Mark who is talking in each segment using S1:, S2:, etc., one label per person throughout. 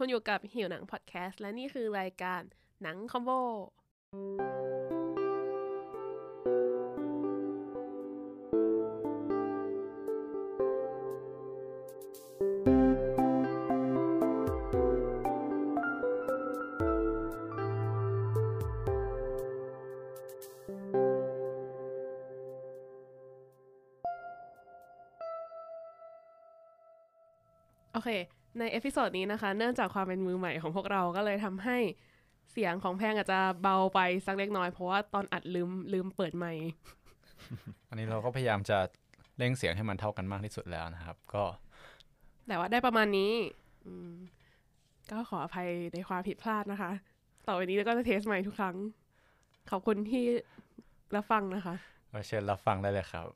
S1: คุณอยู่กับหิวหนังพอดแคสต์และนี่คือรายการหนังคอมโบโอเค ใน episode นี้นะคะ เนื่องจากความเป็นมือใหม่ของพวกเราก็เลยทำให้เสียงของแพงอาจจะเบาไปสักเล็กน้อยเพราะว่าตอนอัดลืมลืมเปิดไมค์
S2: อันนี้เราก็พยายามจะเร่งเสียงให้มันเท่ากันมากที่สุดแล้วนะครับ ก็
S1: แต่ว่าได้ประมาณนี้อืมก็ขออภัยในความผิดพลาดนะคะ ต่อไปนี้เราก็จะ test ใหม่ทุกครั้ง ขอบคุณที่รับฟังนะคะ
S2: ก็เชิญรับฟังได้เลยครับ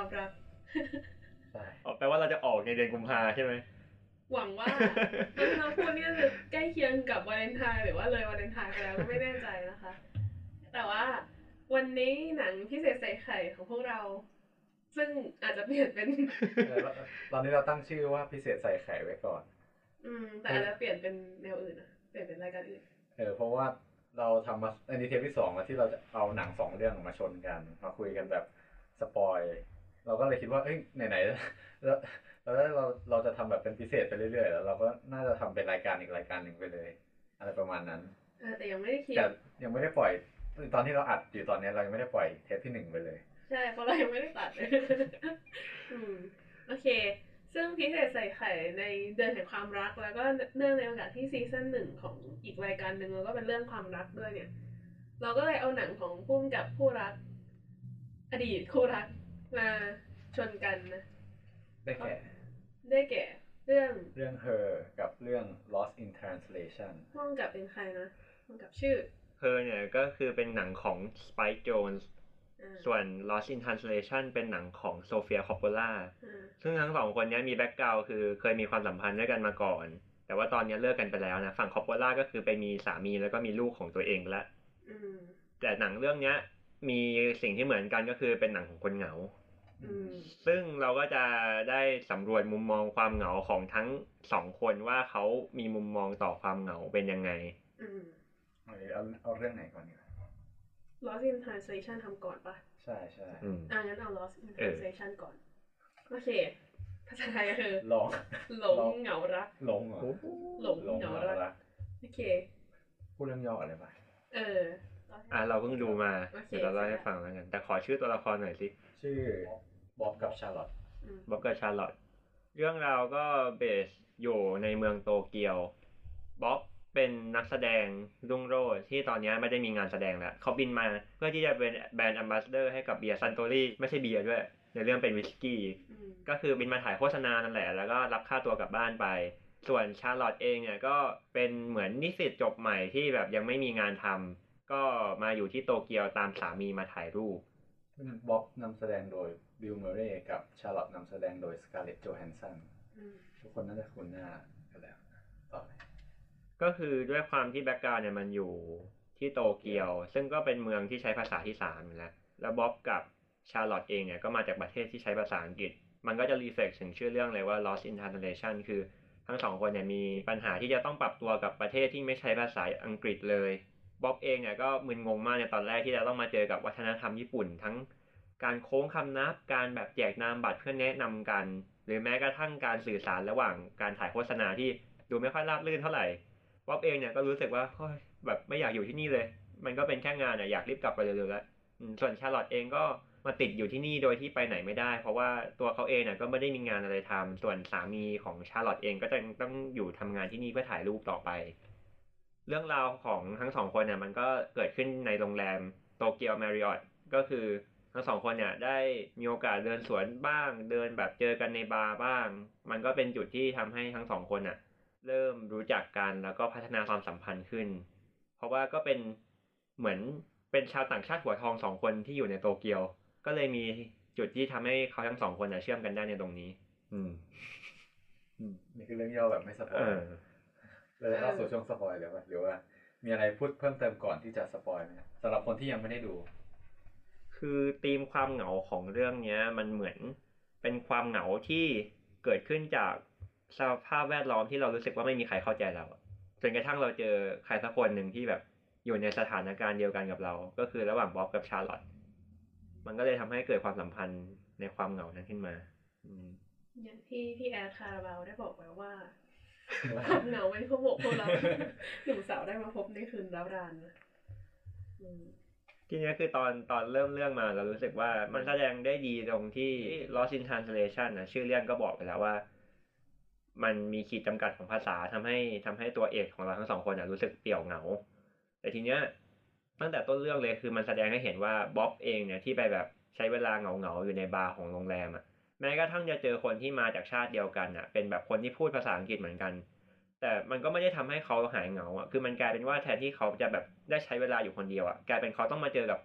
S1: ความรัก
S3: อ๋อแปลว่าเราจะออกในเดือนกุมภาใช่ไหม
S1: หวังว่าที่เราพูดนี่จะใกล้เคียงกับวาเลนไทน์หรือว่าเลยวาเลนไทน์ไปแล้วก็ไม่แน่ใจนะคะ แต่ว่าวันนี้หนังพิเศษใส่ไข่ของพวกเรา ซึ่งอาจจะเปลี่ยนเป็น
S4: เออตอนนี้เราตั้งชื่อว่าพิเศษใส่ไข่ไว้ก่อน
S1: อืม แต่อาจจะเปลี่ยนเป็นแนวอื่นนะเปลี่ยนเป็นรายการอื่น
S4: เออ เพราะว่าเราทำมาอันนี้เทปที่สองแล้วที่เราจะเอาหนังสองเรื่องมาชนกัน มาคุยกันแบบสปอย เราก็เลยคิดว่าเอ้ยไหนๆแล้วแล้วเราเราจะทำแบบเป็นพิเศษไปเรื่อยๆ แล้วเราก็น่าจะทำเป็นรายการอีกรายการหนึ่งไปเลย อะไรประมาณนั้น
S1: เออแต่ยังไม่ได้คิด
S4: แต่ยังไม่ได้ปล่อย ตอนที่เราอัดอยู่ตอนนี้เรายังไม่ได้ปล่อยเทปที่หนึ่งไปเลย
S1: ใช่เพราะเรายังไม่ได้ตัดเลยอืมโอเค ซึ่งพิเศษใส่ไข่ในเดือนแห่งความรัก แล้วก็เนื่องในโอกาสที่ซีซั่นหนึ่งของอีกรายการหนึ่งแล้วก็เป็นเรื่องความรักด้วยเนี่ย เราก็เลยเอาหนังของพุ่มกับผู้รัก อดีตคู่รัก มาชนกันนะ
S4: ได้แก่
S1: ได้แก่ เรื่อง
S4: เรื่อง Her กับเรื่อง Lost in Translation
S1: พ่วงกับเป็นใครนะพ่วงกับชื่อ
S3: เธอเนี่ยก็คือเป็นหนังของ Spike Jonze
S1: อ่า
S3: ส่วน Lost in Translation เป็นหนังของโซเฟียคอปโปล่า
S1: อ่า
S3: ซึ่งทั้งสองคนเนี้ยมี background คือเคยมีความสัมพันธ์ด้วยกันมาก่อน แต่ว่าตอนเนี้ยเลิกกันไปแล้วนะ ฝั่งคอปโปล่าก็คือไปมีสามีแล้วก็มีลูกของตัวเองแล้ว
S1: อืม
S3: แต่หนังเรื่องเนี้ยมีสิ่งที่เหมือนกันก็คือเป็นหนังของคนเหงา
S1: อืม
S3: ซึ่งเราก็จะได้สำรวจมุมมองความเหงาของทั้งสองคนว่าเขามีมุมมองต่อความเหงาเป็นยังไง
S1: อืม
S4: เอาเอาเอาเรื่องไหนก่อนดีกว่า
S1: Lost in Translation ทำก่อนปะ
S4: ใช่ใช่
S3: อืม
S1: อะงั้นเอา lost in
S3: เออ
S1: translation ก่อน โอเค ภาษาไทยก็คือ
S4: ลอง
S1: หลงเหงารัก
S4: หลงเหรอ
S1: หลงเหงารัก โอเค
S4: พูดเรื่องย่ออะไรไป
S1: เออ
S3: อะเราเพิ่งดูมา
S1: โอเค
S3: เดี๋ยวเราเล่าให้ฟังแล้วกันแต่ขอชื่อตัวละครหน่อยสิ
S4: ชื่อบ๊อบกับชาร์ลอต
S1: อืม
S3: บ๊อบกับชาร์ลอตเรื่องราวก็เบสอยู่ในเมืองโตเกียวบ๊อบเป็นนักแสดงรุ่งโรจน์ที่ตอนนี้ไม่ได้มีงานแสดงแล้วเขาบินมาเพื่อที่จะเป็น brand ambassador ให้กับเบียร์ Suntory ไม่ใช่เบียร์ด้วย ในเรื่องเป็นวิสกี้
S1: อืม
S3: ก็คือบินมาถ่ายโฆษณานั่นแหละ แล้วก็รับค่าตัวกลับบ้านไป ส่วนชาร์ลอตเองเนี่ยก็เป็นเหมือนนิสิตจบใหม่ที่แบบยังไม่มีงานทำ ก็มาอยู่ที่โตเกียวตามสามีมาถ่ายรูป
S4: บ๊อบนำแสดงโดยบิลเมอร์เรย์กับชาร์ลอตนำแสดงโดยสการ์เล็ตโจแฮนสัน
S1: อืม
S4: ทุกคนน่าจะคุ้นหน้ากันแล้วต่อเลย
S3: ก็คือด้วยความที่ background เนี่ยมันอยู่ที่โตเกียว ซึ่งก็เป็นเมืองที่ใช้ภาษาที่สามอยู่แล้วแล้วบ๊อบกับชาร์ลอตเองเนี่ยก็มาจากประเทศที่ใช้ภาษาอังกฤษ มันก็จะ reflect ถึงชื่อเรื่องเลยว่า lost in translation คือทั้งสองคนเนี่ยมีปัญหาที่จะต้องปรับตัวกับประเทศที่ไม่ใช้ภาษาอังกฤษเลย บ๊อบเองเนี่ยก็มึนงงมากในตอนแรกที่จะต้องมาเจอกับวัฒนธรรมญี่ปุ่น ทั้งการโค้งคำนับการแบบแจกนามบัตรเพื่อแนะนำกัน หรือแม้กระทั่งการสื่อสารระหว่างการถ่ายโฆษณาที่ดูไม่ค่อยราบรื่นเท่าไหร่ป๊อปเองเนี่ยก็รู้สึกว่าโอ๊ยแบบไม่อยากอยู่ที่นี่เลย มันก็เป็นแค่งานอะอยากรีบกลับไปเร็วๆแล้วส่วนชาร์ลอตเองก็มาติดอยู่ที่นี่โดยที่ไปไหนไม่ได้ เพราะว่าตัวเขาเองเนี่ยก็ไม่ได้มีงานอะไรทำส่วนสามีของชาร์ลอตเองก็จะต้องอยู่ทำงานที่นี่เพื่อถ่ายรูปต่อไป เรื่องราวของทั้งสองคนเนี่ยมันก็เกิดขึ้นในโรงแรมโตเกียวแมริออตก็คือทั้งสองคนเนี่ยได้มีโอกาสเดินสวนบ้าง เดินแบบเจอกันในบาร์บ้าง มันก็เป็นจุดที่ทำให้ทั้งสองคนอะ เริ่มรู้จักกันแล้วก็พัฒนาความสัมพันธ์ขึ้น เพราะว่าก็เป็นเหมือนเป็นชาวต่างชาติหัวทองสองคนที่อยู่ในโตเกียว ก็เลยมีจุดที่ทำให้เขาทั้งสองคนน่ะเชื่อมกันได้ในตรงนี้ อืม
S4: นี่คือเรื่องย่อแบบไม่ spoil
S3: เออ
S4: เราจะเข้าสู่ช่วง spoil เลยป่ะหรือว่า มีอะไรพูดเพิ่มเติมก่อนที่จะ spoil ไหมสำหรับคนที่ยังไม่ได้ดู
S3: คือธีมความเหงาของเรื่องเนี้ย มันเหมือนเป็นความเหงาที่เกิดขึ้นจากสภาพแวดล้อมที่เรารู้สึกว่าไม่มีใครเข้าใจเราอะจนกระทั่งเราเจอใครสักคนหนึ่งที่แบบอยู่ในสถานการณ์เดียวกันกับเรา ก็คือระหว่างบ๊อบกับชาร์ลอตมันก็เลยทำให้เกิดความสัมพันธ์ในความเหงานั้นขึ้นมา อืม
S1: อย่างที่พี่แอดคาราบาวได้บอกไว้ว่า ความเหงาเป็นพวกพวกเราหนุ่มสาวได้มาพบในคืนร้าวรานนะอืม
S3: ทีเนี้ยคือตอนตอนเริ่มเรื่องมาเรารู้สึกว่ามันแสดงได้ดีตรงที่ Lost in Translation นะชื่อเรื่องก็บอกไปแล้วว่า มันมีขีดจำกัดของภาษาทำให้ทำให้ตัวเอกของเราทั้งสองคนนะรู้สึกเปลี่ยวเหงา แต่ทีเนี้ยตั้งแต่ต้นเรื่องเลยคือมันแสดงให้เห็นว่าบ๊อบเองเนี่ยที่ไปแบบใช้เวลาเหงาเหงาๆอยู่ในบาร์ของโรงแรมอะ แม้กระทั่งจะเจอคนที่มาจากชาติเดียวกันอะ เป็นแบบคนที่พูดภาษาอังกฤษเหมือนกัน แต่มันก็ไม่ได้ทำให้เขาหายเหงาอะคือมันกลายเป็นว่าแทนที่เขาจะแบบได้ใช้เวลาอยู่คนเดียวอะกลายเป็นเขาต้องมาเจอกับ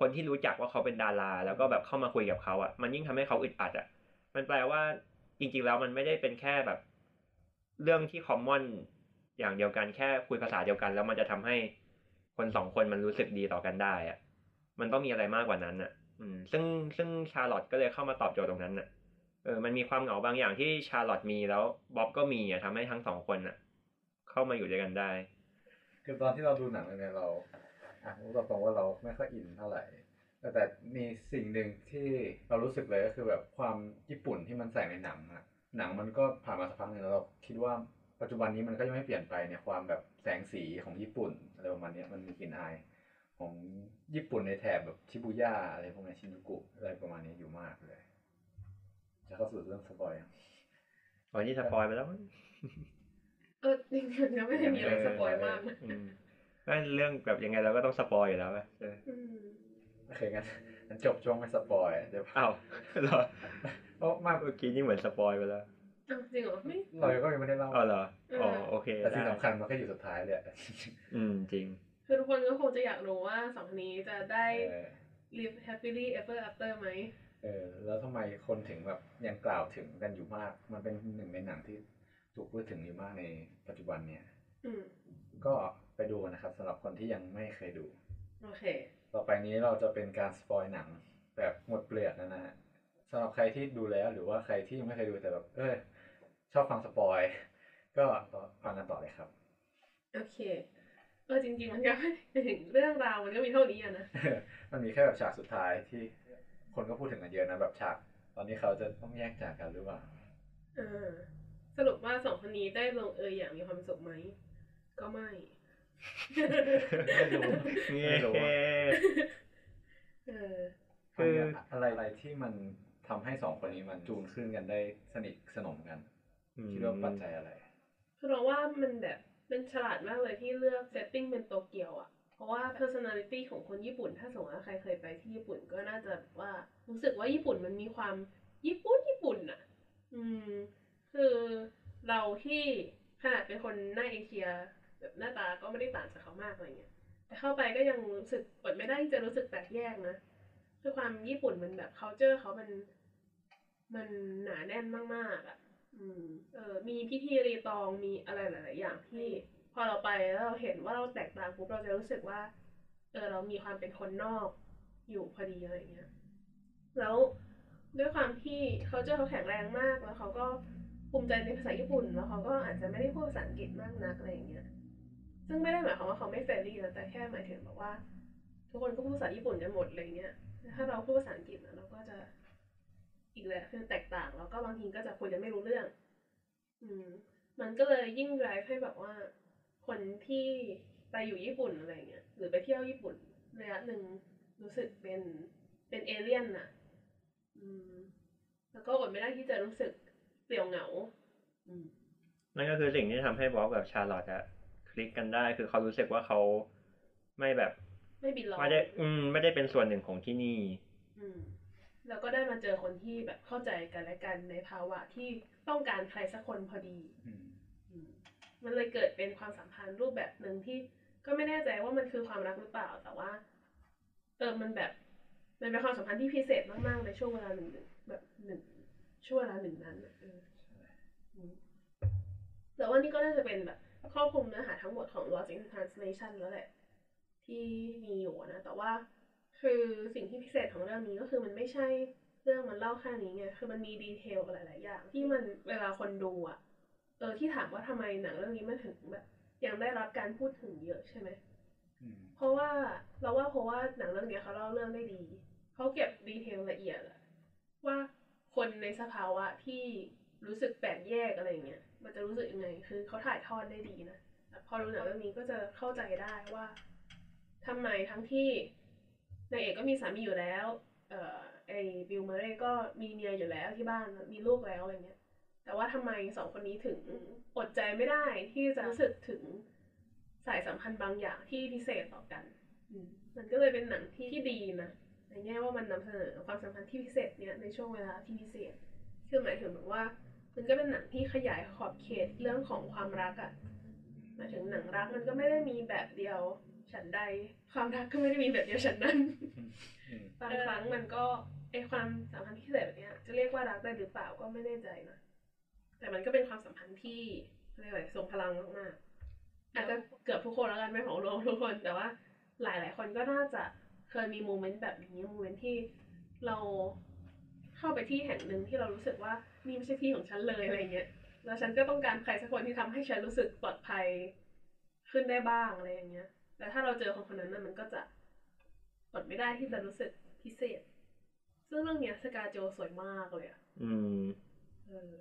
S3: คนที่รู้จักว่าเขาเป็นดารา แล้วก็แบบเข้ามาคุยกับเขาอะมันยิ่งทำให้เขาอึดอัดอะมันแปลว่าจริงๆแล้วมันไม่ได้เป็นแค่แบบ เรื่องที่คอมมอนอย่างเดียวกันแค่คุยภาษาเดียวกัน แล้วมันจะทำให้คนสองคนมันรู้สึกดีต่อกันได้อะมันต้องมีอะไรมากกว่านั้นอะ อืม ซึ่งซึ่งชาร์ลอตก็เลยเข้ามาตอบโจทย์ตรงนั้นอะ ออมันมีความเหงาบางอย่างที่ชาร์ลอตมีแล้วบ๊อบก็มีอะทำให้ทั้งสองคนอะ เข้ามาอยู่ด้วยกันได้
S4: คือตอนที่เราดูหนังเรื่องนี้เราอะรู้ตรงๆว่าเราไม่ค่อยอินเท่าไหร่ แต่แต่มีสิ่งหนึ่งที่เรารู้สึกเลยก็คือแบบความญี่ปุ่นที่มันใส่ในหนังอะหนังมันก็ผ่านมาสักพักหนึ่งแล้วเราคิดว่าปัจจุบันนี้มันก็ยังไม่เปลี่ยนไปในความแบบแสงสีของญี่ปุ่นอะไรประมาณนี้มันมีกลิ่นอายของญี่ปุ่นในแถบแบบชิบูย่าอะไรพวกนี้ชินจูกุอะไรประมาณนี้อยู่มากเลย จะเข้าสู่เรื่อง spoil
S3: ตอนนี้ spoil ไปแล้วมั้ง
S1: เออจริงๆยังไม่ได้มีอะไร spoil มากนะ
S3: อืมก็เรื่องแบบยังไงเราก็ต้อง spoil อยู่แล้วป่ะเออ
S1: อืม
S4: โอเคงั้นงั้นจบช่วงไม่ spoil เดี๋ยว
S3: อ้าวเหรอ
S4: เพราะมาก
S3: เมื่อกี้นี่เหมือน spoil ไปแล้ว
S1: อ้าวจริงเหรอไม่
S4: เราก็ยังไม่ได้เล่า
S3: อ๋อเหรออ๋อโอเค
S4: แต่ที่
S3: ได้
S4: สำคัญมันก็อยู่สุดท้ายเลยอะ
S3: อืมจริง
S1: คือทุกคนก็คงจะอยากรู้ว่าสองคนนี้จะได้
S4: เออ
S1: live happily ever after ไหม
S4: เออแล้วทำไมคนถึงแบบยังกล่าวถึงกันอยู่มาก มันเป็นหนึ่งในหนังที่ถูกพูดถึงอยู่มากในปัจจุบันเนี่ย
S1: อืม
S4: ก็ไปดูกันนะครับสำหรับคนที่ยังไม่เคยดู
S1: โอเค
S4: ต่อไปนี้เราจะเป็นการสปอยหนังแบบหมดเปลือกนะนะฮะสำหรับใครที่ดูแล้วหรือว่าใครที่ยังไม่เคยดูแต่แบบเออชอบฟังสปอย ก็ฟังกันต่อเลยครับ
S1: โอเคเออจริง ๆ มันก็ไม่ถึงเรื่องราวมันก็มีเท่านี้อะนะ
S4: มันมีแค่แบบฉากสุดท้ายที่ คนก็พูดถึงกันเยอะนะแบบฉาก ตอนนี้เขาจะต้องแยกจากกันหรือเปล่า
S1: เออสรุปว่าสองคนนี้ได้ลงเอยอย่างมีความสุขไหม ก็ไม่
S4: ไม่รู้ไม่รู้
S1: เออ
S4: คืออะไรอะไรที่มันทำให้สองคนนี้มันจูนขึ้นกันได้สนิทสนมกัน
S3: อืม
S4: คิดว่าปัจจัยอะไร
S1: คือเราว่ามันแบบเป็นฉลาดมากเลยที่เลือกเซตติ้งเป็นโตเกียวอะ่ะ เพราะว่า personality ของคนญี่ปุ่น ถ้าสมมติว่าใครเคยไปที่ญี่ปุ่นก็น่าจะว่ารู้สึกว่าญี่ปุ่นมันมีความญี่ปุ่นญี่ปุ่นอะ่ะอืม คือเราที่ขนาดเป็นคนหน้าเอเชีย แบบหน้าตาก็ไม่ได้ต่างจากเขามากอะไรเงี้ย แต่เข้าไปก็ยังรู้สึกอดไม่ได้ที่จะรู้สึกแปลกแยกนะคือความญี่ปุ่นมันแบบ culture เขามัน มันหนาแน่นมากๆอะ อืม เออ มีพิธีรีตองมีอะไรหลาย ๆ อย่างที่ อเราไปแล้วเราเห็นว่าเราแตกต่างปุ๊บเราจะรู้สึกว่า เออเรามีความเป็นคนนอกอยู่พอดีอะไรเงี้ยแล้วด้วยความที่เขาเจอเขาแข็งแรงมากแล้วเขาก็ภูมิใจในภาษาญี่ปุ่น แล้วเขาก็อาจจะไม่ได้พูดภาษาอังกฤษมากนักอะไรอย่างเงี้ยซึ่งไม่ได้หมายความว่าเขาไม่ friendly นะแต่แค่หมายถึงแบบว่า ทุกคนก็พูดภาษาญี่ปุ่นกันหมดอะไรเงี้ยถ้าเราพูดภาษาอังกฤษเราก็จะอีกแหละคือแตกต่างแล้วก็บางทีก็จะคุยกันไม่รู้เรื่อง อืม มันก็เลยยิ่ง drive ให้แบบว่า คนที่ไปอยู่ญี่ปุ่นอะไรเงี้ยหรือไปเที่ยวญี่ปุ่นระยะหนึ่งรู้สึกเป็นเป็นเอเลี่ยนน่ะอืม แล้วก็อดไม่ได้ที่จะรู้สึกเปลี่ยวเหงา อืม
S3: นั่นก็คือสิ่งที่ทำให้บ๊อบกับชาร์ลอตอะคลิกกันได้ คือเขารู้สึกว่าเขาไม่แบบ
S1: ไม่บินลอง
S3: ไม่ได้อืม ไม่ได้เป็นส่วนหนึ่งของที่นี่
S1: อืม แล้วก็ได้มาเจอคนที่แบบเข้าใจกันและกันในภาวะที่ต้องการใครสักคนพอดี
S4: อืม
S1: อื มันเลยเกิดเป็นความสัมพันธ์รูปแบบหนึ่งที่ก็ไม่แน่ใจว่ามันคือความรักหรือเปล่า แต่ว่า เออมันแบบมันเป็นความสัมพันธ์ที่พิเศษมากๆในช่วงเวลาหนึ่งแบบหนึ่งช่วงเวลาหนึ่งนั้นเออแต่ว่านี่ก็น่าจะเป็นแบบครอบคลุมเนื้อหาทั้งหมดของ Lost in Translation แล้วแหละ ที่มีอยู่นะ แต่ว่าคือสิ่งที่พิเศษของเรื่องนี้ก็คือมันไม่ใช่เรื่องมันเล่าแค่นี้ไง คือมันมีดีเทลหลาย ๆ อย่าง ที่มันเวลาคนดูอะ เออที่ถามว่าทำไมหนังเรื่องนี้มันถึงแบบ ยังได้รับการพูดถึงเยอะใช่ไหม
S4: อืม
S1: เพราะว่าเราว่าเพราะว่าหนังเรื่องเนี้ยเขาเล่าเรื่องได้ดีเขาเก็บ detail ละเอียดอะว่าคนในสภาวะที่รู้สึกแปลกแยกอะไรเงี้ยมันจะรู้สึกยังไง คือเขาถ่ายทอดได้ดีนะแต่พอดูหนังเรื่องนี้ก็จะเข้าใจได้ว่าทำไมทั้งที่นางเอกก็มีสามีอยู่แล้ว เอ่อไอ้บิลเมอร์เรย์ก็มีเมียอยู่แล้วที่บ้านมีลูกแล้วอะไรเงี้ย แต่ว่าทำไมสองคนนี้ถึงอดใจไม่ได้ที่จะรู้สึกถึงสายสัมพันธ์บางอย่างที่พิเศษต่อกันอืมมันก็เลยเป็นหนังที่ที่ดีนะในแง่ว่ามันนำเสนอความสัมพันธ์ที่พิเศษเนี่ยในช่วงเวลาที่พิเศษ คือหมายถึงแบบว่า มันก็เป็นหนังที่ขยายขอบเขตเรื่องของความรักอะหมายถึงหนังรักมันก็ไม่ได้มีแบบเดียวฉันใด ความรักก็ไม่ได้มีแบบเดียวฉันนั้น
S4: อืม
S1: บางครั้งมันก็ไอความสัมพันธ์ที่พิเศษแบบเนี้ยจะเรียกว่ารักได้หรือเปล่าก็ไม่แน่ใจนะ แต่มันก็เป็นความสัมพันธ์ที่เรียกว่าอะไรทรงพลังมากๆอาจจะเกือบทุกคนแล้วกันไม่ของรวมทุกคนแต่ว่าหลาย ๆ คนก็น่าจะเคยมีโมเมนต์แบบนี้โมเมนต์ที่เราเข้าไปที่แห่งหนึ่งที่เรารู้สึกว่านี่ไม่ใช่ที่ของฉันเลยอะไรเงี้ยแล้วฉันก็ต้องการใครสักคนที่ทำให้ฉันรู้สึกปลอดภัยขึ้นได้บ้างอะไรอย่างเงี้ย แต่ถ้าเราเจอคนคนนั้นน่ะมันก็จะอดไม่ได้ที่จะรู้สึกพิเศษ ซึ่งเรื่องเนี้ยสกาโจสวยมากเลยอะ
S3: อืม
S1: เออ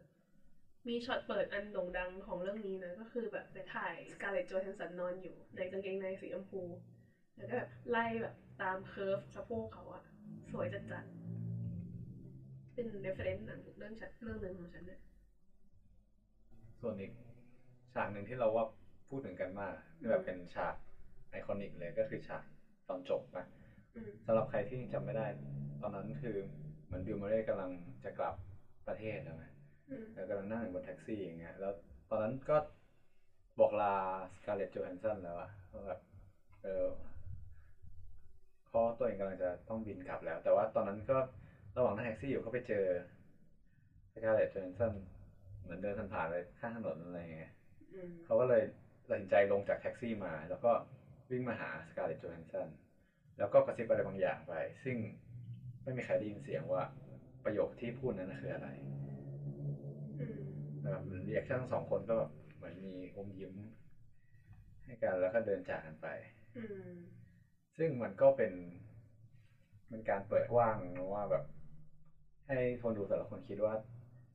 S1: มีช็อตเปิดอันโด่งดังของเรื่องนี้นะ ก็คือแบบไปถ่ายสกาเลตโจแฮนสันนอนอยู่ ในกางเกงในสีชมพู แล้วก็แบบไล่แบบตาม curve สะโพกเขาอะสวยจัดจัดๆเป็น reference หนังเรื่องฉันเรื่องหนึ่งของฉันเนี่ย
S4: ส่วนอีกฉากหนึ่งที่เราว่าพูดถึงกันมากที่แบบเป็นฉาก iconic เลยก็คือฉากตอนจบนะ
S1: อืม
S4: สำหรับใครที่จำไม่ได้ ตอนนั้นคือเหมือนบิลเมอร์เรย์กำลังจะกลับประเทศแล้วไง
S1: อืม
S4: แล้วกำลังนั่งอยู่บนแท็กซี่อย่างเงี้ย แล้วตอนนั้นก็บอกลาสการ์เล็ตโจแฮนสันแล้วอะว่าแบบเออเพราะตัวเองกำลังจะต้องบินกลับแล้ว แต่ว่าตอนนั้นก็ระหว่างนั่งแท็กซี่อยู่ก็ไปเจอสการ์เล็ตโจแฮนสันเหมือนเดินผ่านๆไปข้างถนนอะไรอย่างเงี้ย
S1: อืม
S4: เขาก็เลยตัดสินใจลงจากแท็กซี่มา แล้วก็วิ่งมาหาสการ์เล็ตโจแฮนสันแล้วก็กระซิบอะไรบางอย่างไป ซึ่งไม่มีใครได้ยินเสียงว่าประโยคที่พูดนั้นนะคืออะไร
S1: อืม
S4: นะครับเหมือนเรียกทั้งสองคนก็แบบเหมือนมีอมยิ้มให้กันแล้วก็เดินจากกันไป
S1: อืม
S4: ซึ่งมันก็เป็นเป็นการเปิดกว้างนะว่าแบบ ให้คนดูแต่ละคนคิดว่า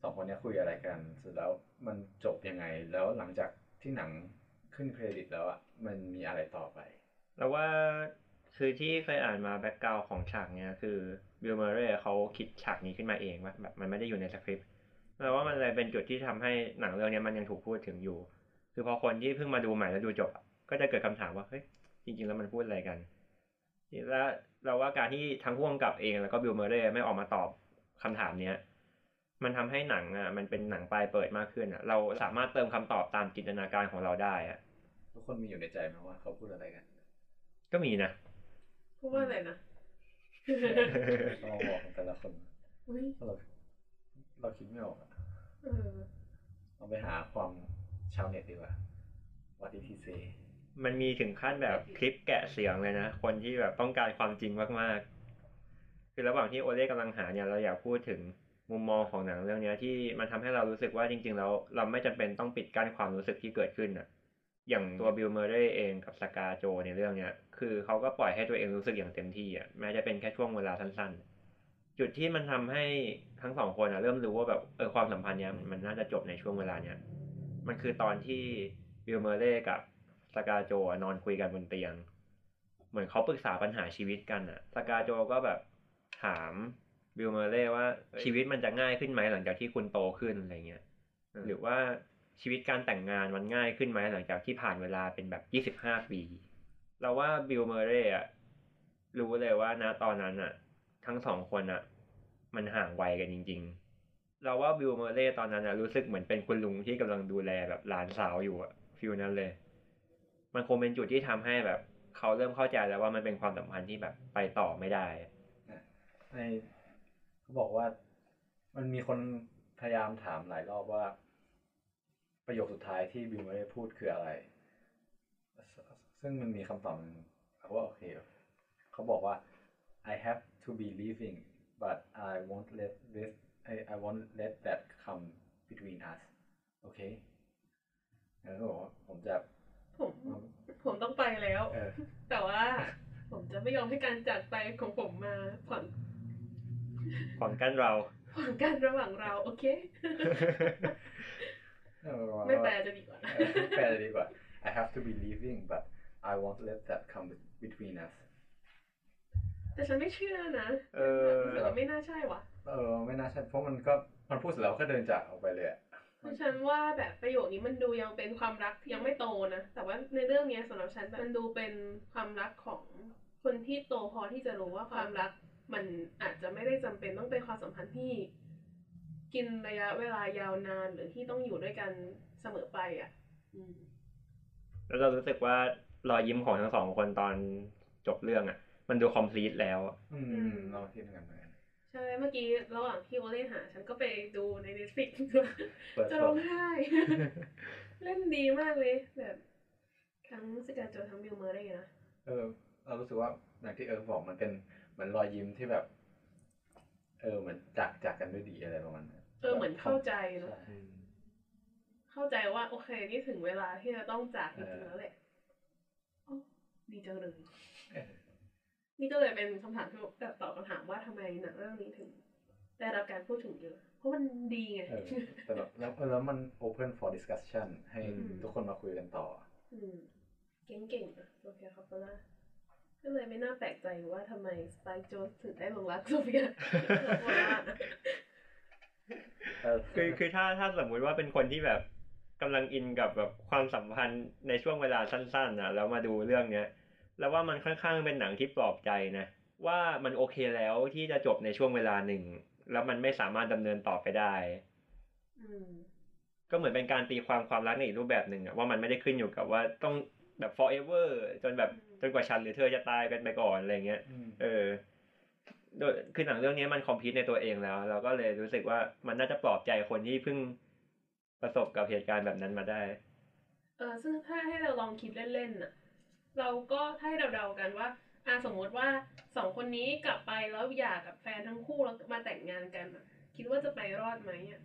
S4: สองคนเนี้ยคุยอะไรกันสุดแล้วมันจบยังไง แล้วหลังจากที่หนังขึ้นเครดิตแล้วอะมันมีอะไรต่อไป
S3: แล้วว่าคือที่เคยอ่านมา background ของฉากเนี้ยคือบิลเมอร์เรย์เขาคิดฉากนี้ขึ้นมาเองว่าแบบมันไม่ได้อยู่ในสคริปต์ แล้วว่ามันเลยเป็นจุดที่ทำให้หนังเรื่องเนี้ยมันยังถูกพูดถึงอยู่ คือพอคนที่เพิ่งมาดูใหม่แล้วดูจบอะก็จะเกิดคำถามว่าเฮ้ยจริง ๆ แล้วมันพูดอะไรกันแล้วเราว่าการที่ทั้งผู้กำกับเองแล้วก็บิลเมอร์เรย์ไม่ออกมาตอบคำถามเนี้ยมันทำให้หนังอะมันเป็นหนังปลายเปิดมากขึ้นอะ เราสามารถเติมคำตอบตามจินตนาการของเราได้อะ
S4: ทุกคนมีอยู่ในใจไหมว่าเขาพูดอะไรกัน
S3: ก็มีนะ
S1: พูดว่าอะไรนะ
S4: ลองบอกของแต่ละคน
S1: อุ้ย
S4: เราเราคิดไม่ออกอะ
S1: เออ
S4: เราไปหาความชาวเน็ตดีกว่า what did he say
S3: มันมีถึงขั้นแบบคลิปแกะเสียงเลยนะ คนที่แบบต้องการความจริงมากๆ คือระหว่างที่โอเล่กำลังหาเนี่ยเราอยากพูดถึงมุมมองของหนังเรื่องเนี้ยที่มันทำให้เรารู้สึกว่าจริงๆแล้วเราไม่จำเป็นต้องปิดกั้นความรู้สึกที่เกิดขึ้นอะ อย่างตัวบิลเมอร์เรย์เองกับสกาโจในเรื่องเนี้ย คือเขาก็ปล่อยให้ตัวเองรู้สึกอย่างเต็มที่อะแม้จะเป็นแค่ช่วงเวลาสั้นๆ จุดที่มันทำให้ทั้งสองคนอะเริ่มรู้ว่าแบบเออความสัมพันธ์เนี้ยมันน่าจะจบในช่วงเวลาเนี้ยมันคือตอนที่บิลเมอร์เรย์กับสกาโจอะนอนคุยกันบนเตียง เหมือนเขาปรึกษาปัญหาชีวิตกันอะสกาโจก็แบบถามบิลเมอร์เรย์ว่าชีวิตมันจะง่ายขึ้นไหมหลังจากที่คุณโตขึ้นอะไรเงี้ยหรือว่าชีวิตการแต่งงานมันง่ายขึ้นไหมหลังจากที่ผ่านเวลาเป็นแบบยี่สิบห้าปี เราว่าบิลเมอร์เรย์อะรู้เลยว่าณตอนนั้นอะ ทั้งสองคนอะมันห่างวัยกันจริง ๆ เราว่าบิลเมอร์เรย์ตอนนั้นอะรู้สึกเหมือนเป็นคุณลุงที่กำลังดูแลแบบหลานสาวอยู่อะฟิลนั้นเลย มันคงเป็นจุดที่ทำให้แบบเขาเริ่มเข้าใจแล้วว่ามันเป็นความสัมพันธ์ที่แบบไปต่อไม่ได้
S4: ในเขาบอกว่ามันมีคนพยายามถามหลายรอบว่า ประโยคสุดท้ายที่บิลไม่ได้พูดคืออะไร ซึ่งมันมีคำตอบเขาว่าโอเคเขาบอกว่า I have to be leaving but I won't let this I I won't let that come between us โอเคแล้วก็บอกว่าผมจะ
S1: ผมผมต้องไปแล้ว
S4: เออ
S1: แต่ว่า ผมจะไม่ยอมให้การจากไปของผมมาขวาง
S3: ขวางกั้นเรา
S1: ขวางกันระหว่างเรา โอเค
S4: เออประาณ
S1: ไม่แปล
S4: ว่า
S1: จะดีกว่า
S4: เออแปลจะดีกว่า I have to be leaving but I won't let that come between us
S1: แต่ฉันไม่เชื่อนะ
S3: เออ
S1: รู้สึกว่าไม่น่าใช่ว่ะ
S4: เออ ไม่น่าใช่เพราะมันก็มันพูดเสร็จแล้วก็เดินจากออกไปเลยอะ
S1: เพราะฉันว่าแบบประโยคนี้มันดูยังเป็นความรักที่ยังไม่โตนะแต่ว่าในเรื่องเนี้ยสำหรับฉันมันดูเป็นความรักของคนที่โตพอที่จะรู้ว่าความรักมันอาจจะไม่ได้จำเป็นต้องเป็นความสัมพันธ์ที่กินระยะเวลายาวนานหรือที่ต้องอยู่ด้วยกันเสมอไปอะอืม
S3: แล้วเรารู้สึกว่ารอยยิ้มของทั้งสองคนตอนจบเรื่องอะ มันดู complete แล้วอะ
S4: อื
S1: อื
S4: ม
S1: ม
S4: เราคิดเหมือนกันเหมือนกัน
S1: ใช่ เมื่อกี้ระหว่างที่โอเล่หา ฉันก็ไปดูใน Netflix
S4: เปิด
S1: จะร้องไห้ เล่นดีมากเลยแบบทั้งสกาโจทั้งบิลเมอร์เรย์นะ
S4: เออ เรารู้สึกว่าอย่างที่เอิร์ธบอกมันเป็นเหมือนรอยยิ้มที่แบบ เออเหมือนจากจากกันด้วยดีอะไรประมาณนั้น
S1: เออเหมือนเข้าใจเนอะ
S4: ใช่
S1: เข้าใจว่าโอเคนี่ถึงเวลาที่จะต้องจากจริงๆแล้วแหละโอ้ดีจังเลย
S4: เออ
S1: นี่ก็เลยเป็นคำถามที่แบบตอบคำถามว่าทำไมหนังเรื่องนี้ถึง ได้รับการพูดถึงเยอะ เพราะมันดีไง
S4: เออแต่แบบแล้วแล้วมัน open for discussion ให้
S1: อืม
S4: ทุกคนมาคุยกันต่อ
S1: อืมเก่งๆนะโซเฟียคาปล่าก็เลยไม่น่าแปลกใจว่าทำไมสไปโจนถึงได้หลงรักโซเฟียคาปล่า
S4: เออ
S3: คือคือถ้าถ้าสมมุติว่าเป็นคนที่แบบกำลังอินกับแบบความสัมพันธ์ในช่วงเวลาสั้นๆนะแล้วมาดูเรื่องเนี้ย แล้วว่ามันค่อนข้างเป็นหนังที่ปลอบใจนะ ว่ามันโอเคแล้วที่จะจบในช่วงเวลาหนึ่ง แล้วมันไม่สามารถดำเนินต่อไปได้
S1: อืม
S3: ก็เหมือนเป็นการตีความความรักในอีกรูปแบบหนึ่งอะว่ามันไม่ได้ขึ้นอยู่กับว่าต้องแบบ forever จนแบบจนกว่าฉันหรือเธอจะตายกันไปก่อนอะไรเงี้ย
S4: อืม
S3: เออโดยคือหนังเรื่องนี้มันคอมพิวในตัวเองแล้ว เราก็เลยรู้สึกว่ามันน่าจะปลอบใจคนที่เพิ่งประสบกับเหตุการณ์แบบนั้นมาได้
S1: เออซึ่งถ้าให้เราลองคิดเล่นๆน่ะ เราก็ถ้าให้เดาๆกันว่าอ่าสมมติว่าสองคนนี้กลับไปแล้วหย่ากับแฟนทั้งคู่แล้วมาแต่งงานกันอะคิดว่าจะไปรอดไหมอะ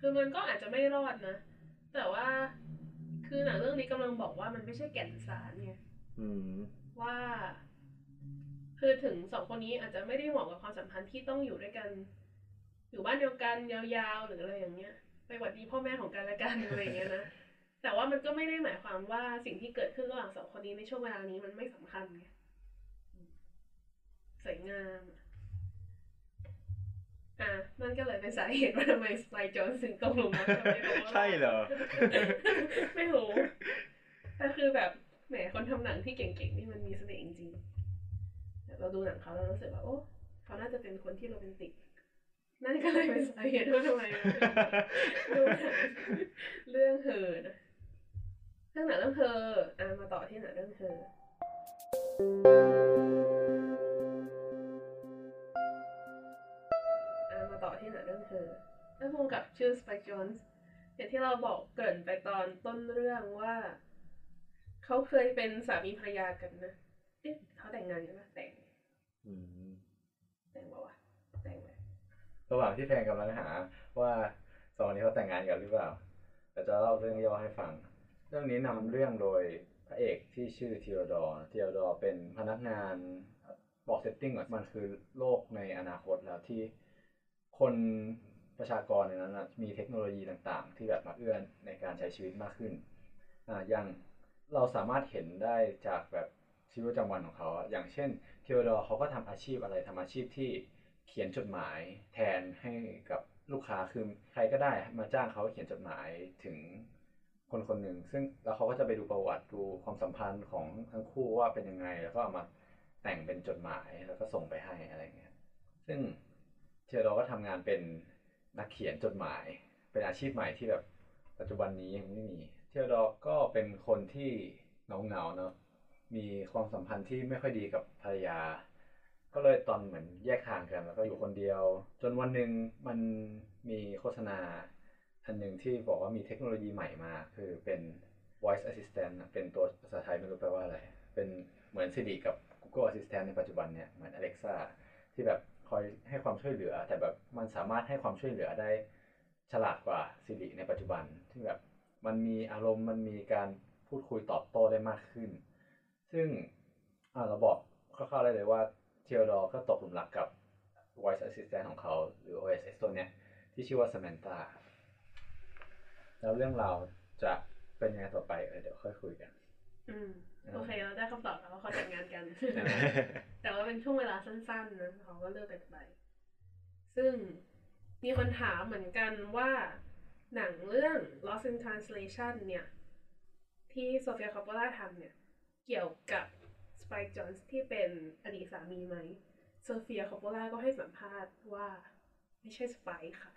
S1: คือมันก็อาจจะไม่รอดนะ แต่ว่าคือหนังเรื่องนี้กำลังบอกว่ามันไม่ใช่แก่นสารไง
S3: อืม
S1: ว่า คือถึงสองคนนี้อาจจะไม่ได้เหมาะกับความสัมพันธ์ที่ต้องอยู่ด้วยกัน อยู่บ้านเดียวกันยาวๆหรืออะไรอย่างเงี้ย ไปหวัดดีพ่อแม่ของกันและกันอะไรอย่างเงี้ยนะ แต่ว่ามันก็ไม่ได้หมายความว่าสิ่งที่เกิดขึ้นระหว่างสองคนนี้ในช่วงเวลานี้มันไม่สำคัญไงอืมสวยงามอะนั่นก็เลยเป็นสาเหตุว่าทำไมสไปจอนถึงต้องลงมาทำไมบอกว่า
S3: ใช่เหรอ
S1: ไม่รู้แต่คือแบบแหมคนทำหนังที่เก่งๆนี่มันมีเสน่ห์จริงๆแต่เราดูหนังเขาเรารู้สึกว่าโอ้เขาน่าจะเป็นคนที่โรแมนติกนั่นก็เลยเป็นสาเหตุว่าทำไมเราถึงดูหนังเรื่องเธอนะ เรื่องหนังเรื่องเธออะมาต่อที่หนังเรื่องเธอ อะมาต่อที่หนังเรื่องเธอแล้วผู้กำกับชื่อ Spike Jonze อย่างที่เราบอกเกริ่นไปตอนต้นเรื่องว่า เขาเคยเป็นสามีภรรยากันนะเอ๊ะเขาแต่งงานกันปะแต่ง
S3: อืม
S1: แต่งปะวะแต่งไหม
S4: ระหว่างที่แฟนกำลังหาว่าสองคนนี้เขาแต่งงานกันหรือเปล่าแต่จะเล่าเรื่องย่อให้ฟัง เรื่องนี้นำเรื่องโดยพระเอกที่ชื่อเทีโอดอร์ทีโอดอร์เป็นพนักงานบอก setting ก่อนมันคือโลกในอนาคตแล้วที่คนประชากรในนั้นนะมีเทคโนโลยีต่างๆ ที่แบบมาเอื้อนในการใช้ชีวิตมากขึ้นอ่าอย่างเราสามารถเห็นได้จากแบบชีวิตประจำวันของเขาอะอย่างเช่นเทีโอดอร์เขาก็ทำอาชีพอะไรทำอาชีพที่เขียนจดหมายแทนให้กับลูกค้าคือใครก็ได้มาจ้างเขาเขียนจดหมายถึง คนคนหนึ่ง ซึ่งแล้วเขาก็จะไปดูประวัติดูความสัมพันธ์ของทั้งคู่ว่าเป็นยังไง แล้วก็เอามาแต่งเป็นจดหมายแล้วก็ส่งไปให้อะไรเงี้ย ซึ่งเทียดอก็ทำงานเป็นนักเขียนจดหมาย เป็นอาชีพใหม่ที่แบบปัจจุบันนี้ยังไม่มี เทียดอก็เป็นคนที่เหงาเงาเนาะมีความสัมพันธ์ที่ไม่ค่อยดีกับภรรยา ก็เลยตอนเหมือนแยกทางกัน แล้วก็อยู่คนเดียว จนวันหนึ่งมันมีโฆษณา อันหนึ่งที่บอกว่ามีเทคโนโลยีใหม่มา คือเป็น voice assistant เป็นตัวภาษาไทยไม่รู้แปลว่าอะไร เป็นเหมือน Siri กับ Google Assistant ในปัจจุบันเนี่ย เหมือน Alexa ที่แบบคอยให้ความช่วยเหลือ แต่แบบมันสามารถให้ความช่วยเหลือได้ฉลาดกว่า Siri ในปัจจุบัน ที่แบบมันมีอารมณ์มันมีการพูดคุยตอบโต้ได้มากขึ้น ซึ่งเราบอกคร่าวๆได้เลยว่าเทียดอก็ตกหลุมรักกับ voice assistant ของเขาหรือ OSS ตัวเนี้ยที่ชื่อว่า Samantha แล้วเรื่องราวจะเป็นยังไงต่อไปเออเดี๋ยวค่อยคุยกัน
S1: อืม
S4: อ่า
S1: โอเคเราได้คำตอบแล้วว่าเขาแต่งงานกัน แต่ว่าเป็นช่วงเวลาสั้นๆนะเขาก็เลิกกันไป ซึ่งมีคนถามเหมือนกันว่าหนังเรื่อง Lost in Translation เนี่ย ที่โซเฟียคอปโปล่าทำเนี่ย เกี่ยวกับสไปค์จอนส์ที่เป็นอดีตสามีไหมโซเฟียคอปโปล่าก็ให้สัมภาษณ์ว่าไม่ใช่สไปค์ค่ะ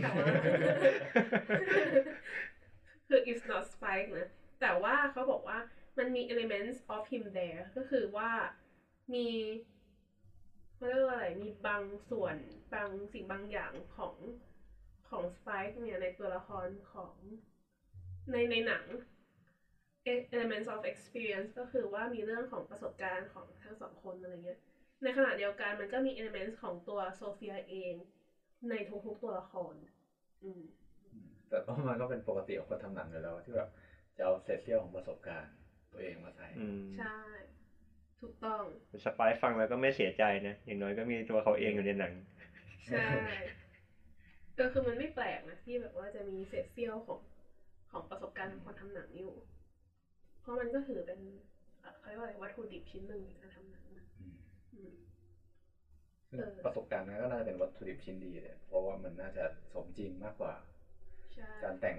S1: แต่ว่าคือ it's not spike นะ แต่ว่าเขาบอกว่ามันมี elements of him there ก็คือว่ามีเขาเรียกว่าอะไร มีบางส่วนบางสิ่งบางอย่างของของ Spike เนี่ยในตัวละครของในในหนัง elements of experience ก็คือว่ามีเรื่องของประสบการณ์ของทั้งสองคนอะไรเงี้ย ในขณะเดียวกันมันก็มี elements ของตัวโซเฟียเอง ในทุกๆตัวละคร อืม
S4: แต่ว่ามันก็เป็นปกติของคนทำหนังอยู่แล้วที่แบบจะเอาเศษเสี้ยวของประสบการณ์ ตัวเองมาใส่
S3: อืม
S1: ใช่ ถูกต้อง
S3: สปายฟังแล้วก็ไม่เสียใจนะ อย่างน้อยก็มีตัวเขาเองอยู่ในหนัง
S1: ใช่เออคือมันไม่แปลกนะที่แบบว่าจะมีเศษเสี้ยวของของประสบการณ์ของคนทำหนังอยู่ เพราะมันก็ถือเป็นเอ่อเขาเรียกว่าอะไรวัตถุดิบชิ้นหนึ่งในการทำหนังนะ
S4: อืม
S1: อืม
S4: ซึ่ง
S1: เออ
S4: ประสบการณ์นั้นก็น่าจะเป็นวัตถุดิบชิ้นดีเลย เพราะว่ามันน่าจะสมจริงมากกว่า
S1: ใช่
S4: การแต่ง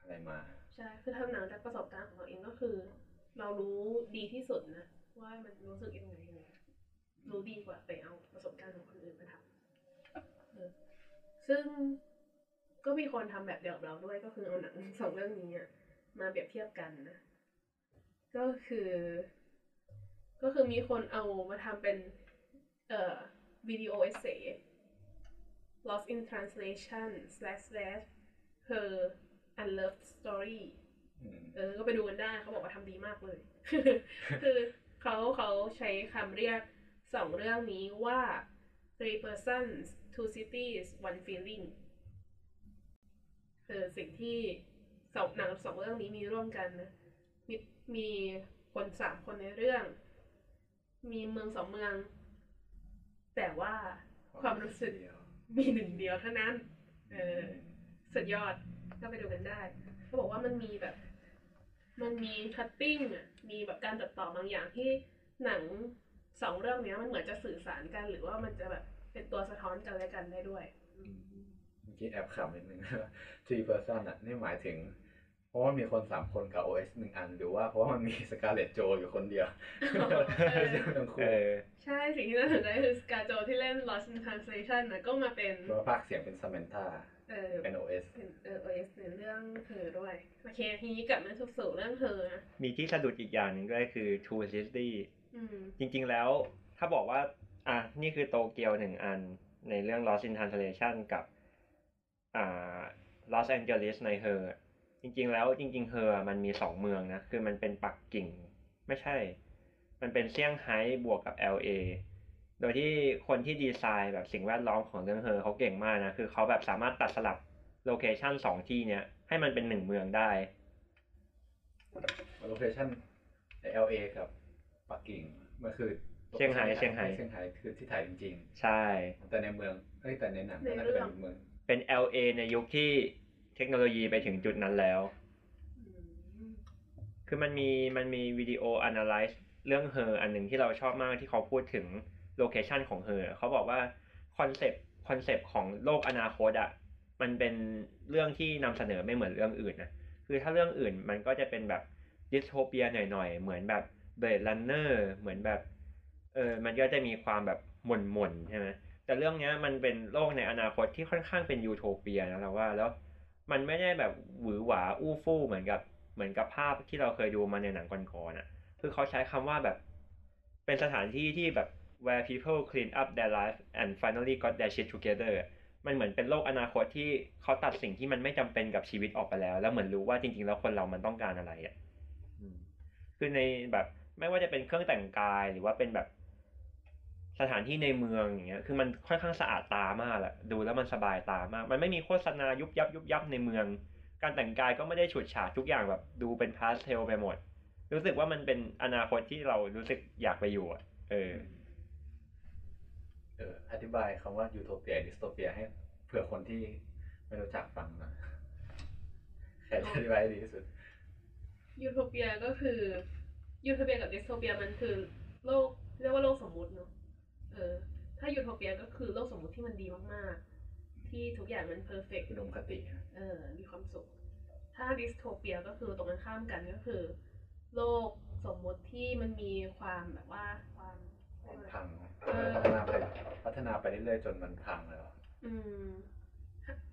S4: อะไรมา
S1: ใช่ คือทำหนังจากประสบการณ์ของเราเองก็คือ เรารู้ดีที่สุดนะ ว่ามันรู้สึกยังไงอะไรเงี้ยรู้ดีกว่าไปเอาประสบการณ์ของคนอื่นมาทำเออซึ่งก็มีคนทำแบบเดียวกับเราด้วยก็คือเอาหนังสองเรื่องนี้อะมาเปรียบเทียบกันนะ ก็คือ ก็คือมีคนเอามาทำเป็น เอ่อ วิดีโอเอเซ Lost in Translation slash slash her unloved story
S4: อืม
S1: เออ ก็ไปดูกันได้เขาบอกว่าทำดีมากเลย คือเขาเขาใช้คำเรียกสองเรื่องนี้ว่า three persons two cities one feeling คือสิ่งที่สองหนังสองเรื่องนี้มีร่วมกันนะมีมีคนสามคนในเรื่อง มีเมืองสองเมือง แต่ว่าความรู้สึก
S4: เดียว
S1: มีหนึ่งเดียวเท่านั้น เออสุดยอดก็ไปดูกันได้เขาบอกว่ามันมีแบบ มันมีคัตติ้งอะมีแบบการตัดต่อบางอย่างที่หนังสองเรื่องเนี้ยมันเหมือนจะสื่อสารกัน หรือว่ามันจะแบบเป็นตัวสะท้อนกันและกันได้ด้วย
S4: เมื่อกี้แอบขำนิดนึง three person อะนี่หมายถึง เพราะว่ามีคนสามคนกับ OS หนึ่งอัน หรือว่าเพราะว่ามันมีสกาเลตโจอยู่คนเดียว
S1: อ๋อเออ
S4: ทั้งคู่
S3: เออ
S1: ใช่สิ่งที่น่าสนใจคือสกาโจที่เล่น Lost in Translation นะก็มาเป็น
S4: เพราะว่าภาคเสียงเป็น Samantha
S1: เออ
S4: เป็น OS
S1: เป็นเออ OS ในเรื่องเธอด้วยโอเคทีนี้กลับมาสู่เรื่องเธอนะ
S3: มีที่สะดุดอีกอย่างหนึ่งด้วยคือ Two City
S1: อืม
S3: จริง ๆแล้วถ้าบอกว่า อะนี่คือโตเกียวหนึ่งอันในเรื่อง Lost in Translation กับอ่า Los Angeles ใน Her จริง ๆ แล้วจริงๆ Her มันมีสองเมืองนะ คือมันเป็นปักกิ่ง ไม่ใช่ มันเป็นเซี่ยงไฮ้บวกกับ LA โดยที่คนที่ดีไซน์แบบสิ่งแวดล้อมของเรื่อง Her เขาเก่งมากนะ คือเขาแบบสามารถตัดสลับlocation สองที่เนี้ยให้มันเป็นหนึ่งเมืองได้
S4: location ใน LA กับปักกิ่งมันคือ
S3: เซี่ยงไฮ้เซี่ยงไฮ้
S4: เซี่ยงไฮ้คือที่ถ่ายจริง
S3: ใช่
S4: ๆแต่ในเมืองเอ้ยแต่ในหนัง
S1: ใน
S4: ก็น่า
S1: เรื่
S4: จะ
S1: อง
S4: เป็นเมือง
S3: เป็น LA ในยุคที่เทคโนโลยีไปถึงจุดนั้นแล้ว
S1: อืม
S3: คือมันมีมันมีวิดีโอ analyze เรื่อง Her อันหนึ่งที่เราชอบมากที่เขาพูดถึงโลเคชันของ her เขาบอกว่าคอนเซปต์คอนเซปต์ของโลกอนาคตอะมันเป็นเรื่องที่นำเสนอไม่เหมือนเรื่องอื่นนะคือถ้าเรื่องอื่นมันก็จะเป็นแบบ dystopia หน่อยๆ เหมือนแบบเบ d ลันเนอร์เหมือนแบบเออมันก็จะมีความแบบหม่นๆใช่ไหมแต่เรื่องเนี้ยมันเป็นโลกในอนาคตที่ค่อนข้างเป็นยูโทเปียนะเราว่าแล้ว มันไม่ได้แบบหวือหวาอู้ฟู่เหมือนกับเหมือนกับภาพที่เราเคยดูมาในหนังก่อนๆอะ คือเขาใช้คำว่าแบบ เป็นสถานที่ที่แบบ where people clean up their life and finally got their shit together มันเหมือนเป็นโลกอนาคตที่เขาตัดสิ่งที่มันไม่จำเป็นกับชีวิตออกไปแล้ว แล้วเหมือนรู้ว่าจริง ๆ แล้วคนเรามันต้องการอะไรอะคือในแบบไม่ว่าจะเป็นเครื่องแต่งกายหรือว่าเป็นแบบ สถานที่ในเมืองอย่างเงี้ย คือมันค่อนข้างสะอาดตามากแหละดูแล้วมันสบายตามาก มันไม่มีโฆษณายุบยับยุบยับในเมือง การแต่งกายก็ไม่ได้ฉูดฉาดทุกอย่างแบบดูเป็นพาสเทลไปหมด รู้สึกว่ามันเป็นอนาคตที่เรารู้สึกอยากไปอยู่อะ เออ
S4: เออ อธิบายคำว่า utopia dystopia ให้เผื่อคนที่ไม่รู้จักฟังหนะใครจะอธิบายได้ดีที่สุด
S1: ยูโทเปียก็คือยูโทเปียกับ dystopia มันคือโลกเรียกว่าโลกสมมุติเนาะ เออ ถ้ายูโทเปียก็คือโลกสมมุติที่มันดีมากๆ ที่ทุกอย่างมัน perfect อุ
S4: ดมคตินะ
S1: เออ มีความสุข ถ้า dystopia ก็คือตรงกันข้ามกันก็คือ โลกสมมุติที่มันมีความแบบว่าความ
S4: ความพัง
S1: เออ
S4: พัฒนาไปพัฒนาไปเรื่อยๆจนมันพังแล้ว
S1: อืม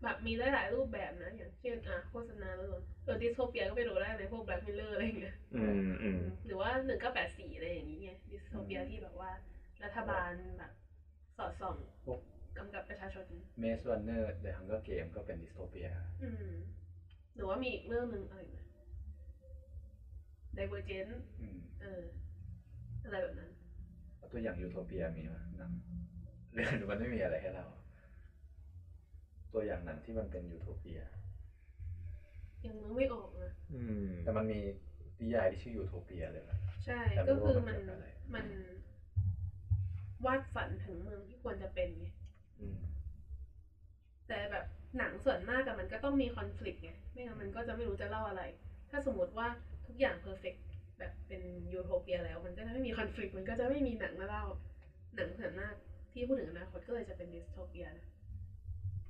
S1: แบบมีหลายๆรูปแบบนะ อย่างเช่นอะโฆษณาแล้วเออ dystopia ก็ไปดูได้ในพวก Black Mirror อะไรอย่างเงี้ย
S3: อืมอืม
S1: หรือว่าหนึ่งเก้าแปดสี่อะไรอย่างนี้ไง dystopia ที่แบบว่า รัฐบาลแบบสอดส่อง
S4: พวก
S1: กำกับประชาชน
S4: Maze Runner The Hunger Games ก็เป็น dystopia
S1: อืมหรือว่ามีอีกเรื่องหนึ่งอะไรนะ Divergent
S4: อืม
S1: เออ อะไรแบบนั้น
S4: แล้วตัวอย่างยูโทเปียมีไหมหนังเรื่องมันไม่มีอะไรให้เรา ตัวอย่างหนังที่มันเป็นยูโทเปีย
S1: ยังนึกไม่ออกนะ
S3: อืม
S4: แต่มันมีนิยายที่ชื่อยูโทเปียเลยนะ
S1: ใช่
S4: แต่ก็ไม่รู้
S1: คือ
S4: ว่ามั
S1: มันน
S4: เกี่ยวกับอะไร
S1: มัน วาดฝันถึงเมืองที่ควรจะเป็นไง
S4: อืม
S1: แต่แบบหนังส่วนมากอะมันก็ต้องมีคอน FLICT ไงไม่งั้นมันก็จะไม่รู้จะเล่าอะไร ถ้าสมมติว่าทุกอย่าง perfect แบบเป็นยูโทเปียแล้ว มันก็จะไม่มีคอน FLICT มันก็จะไม่มีหนังมาเล่า หนังส่วนมากที่พูดถึงอนาคตก็เลยจะเป็น dystopia นะ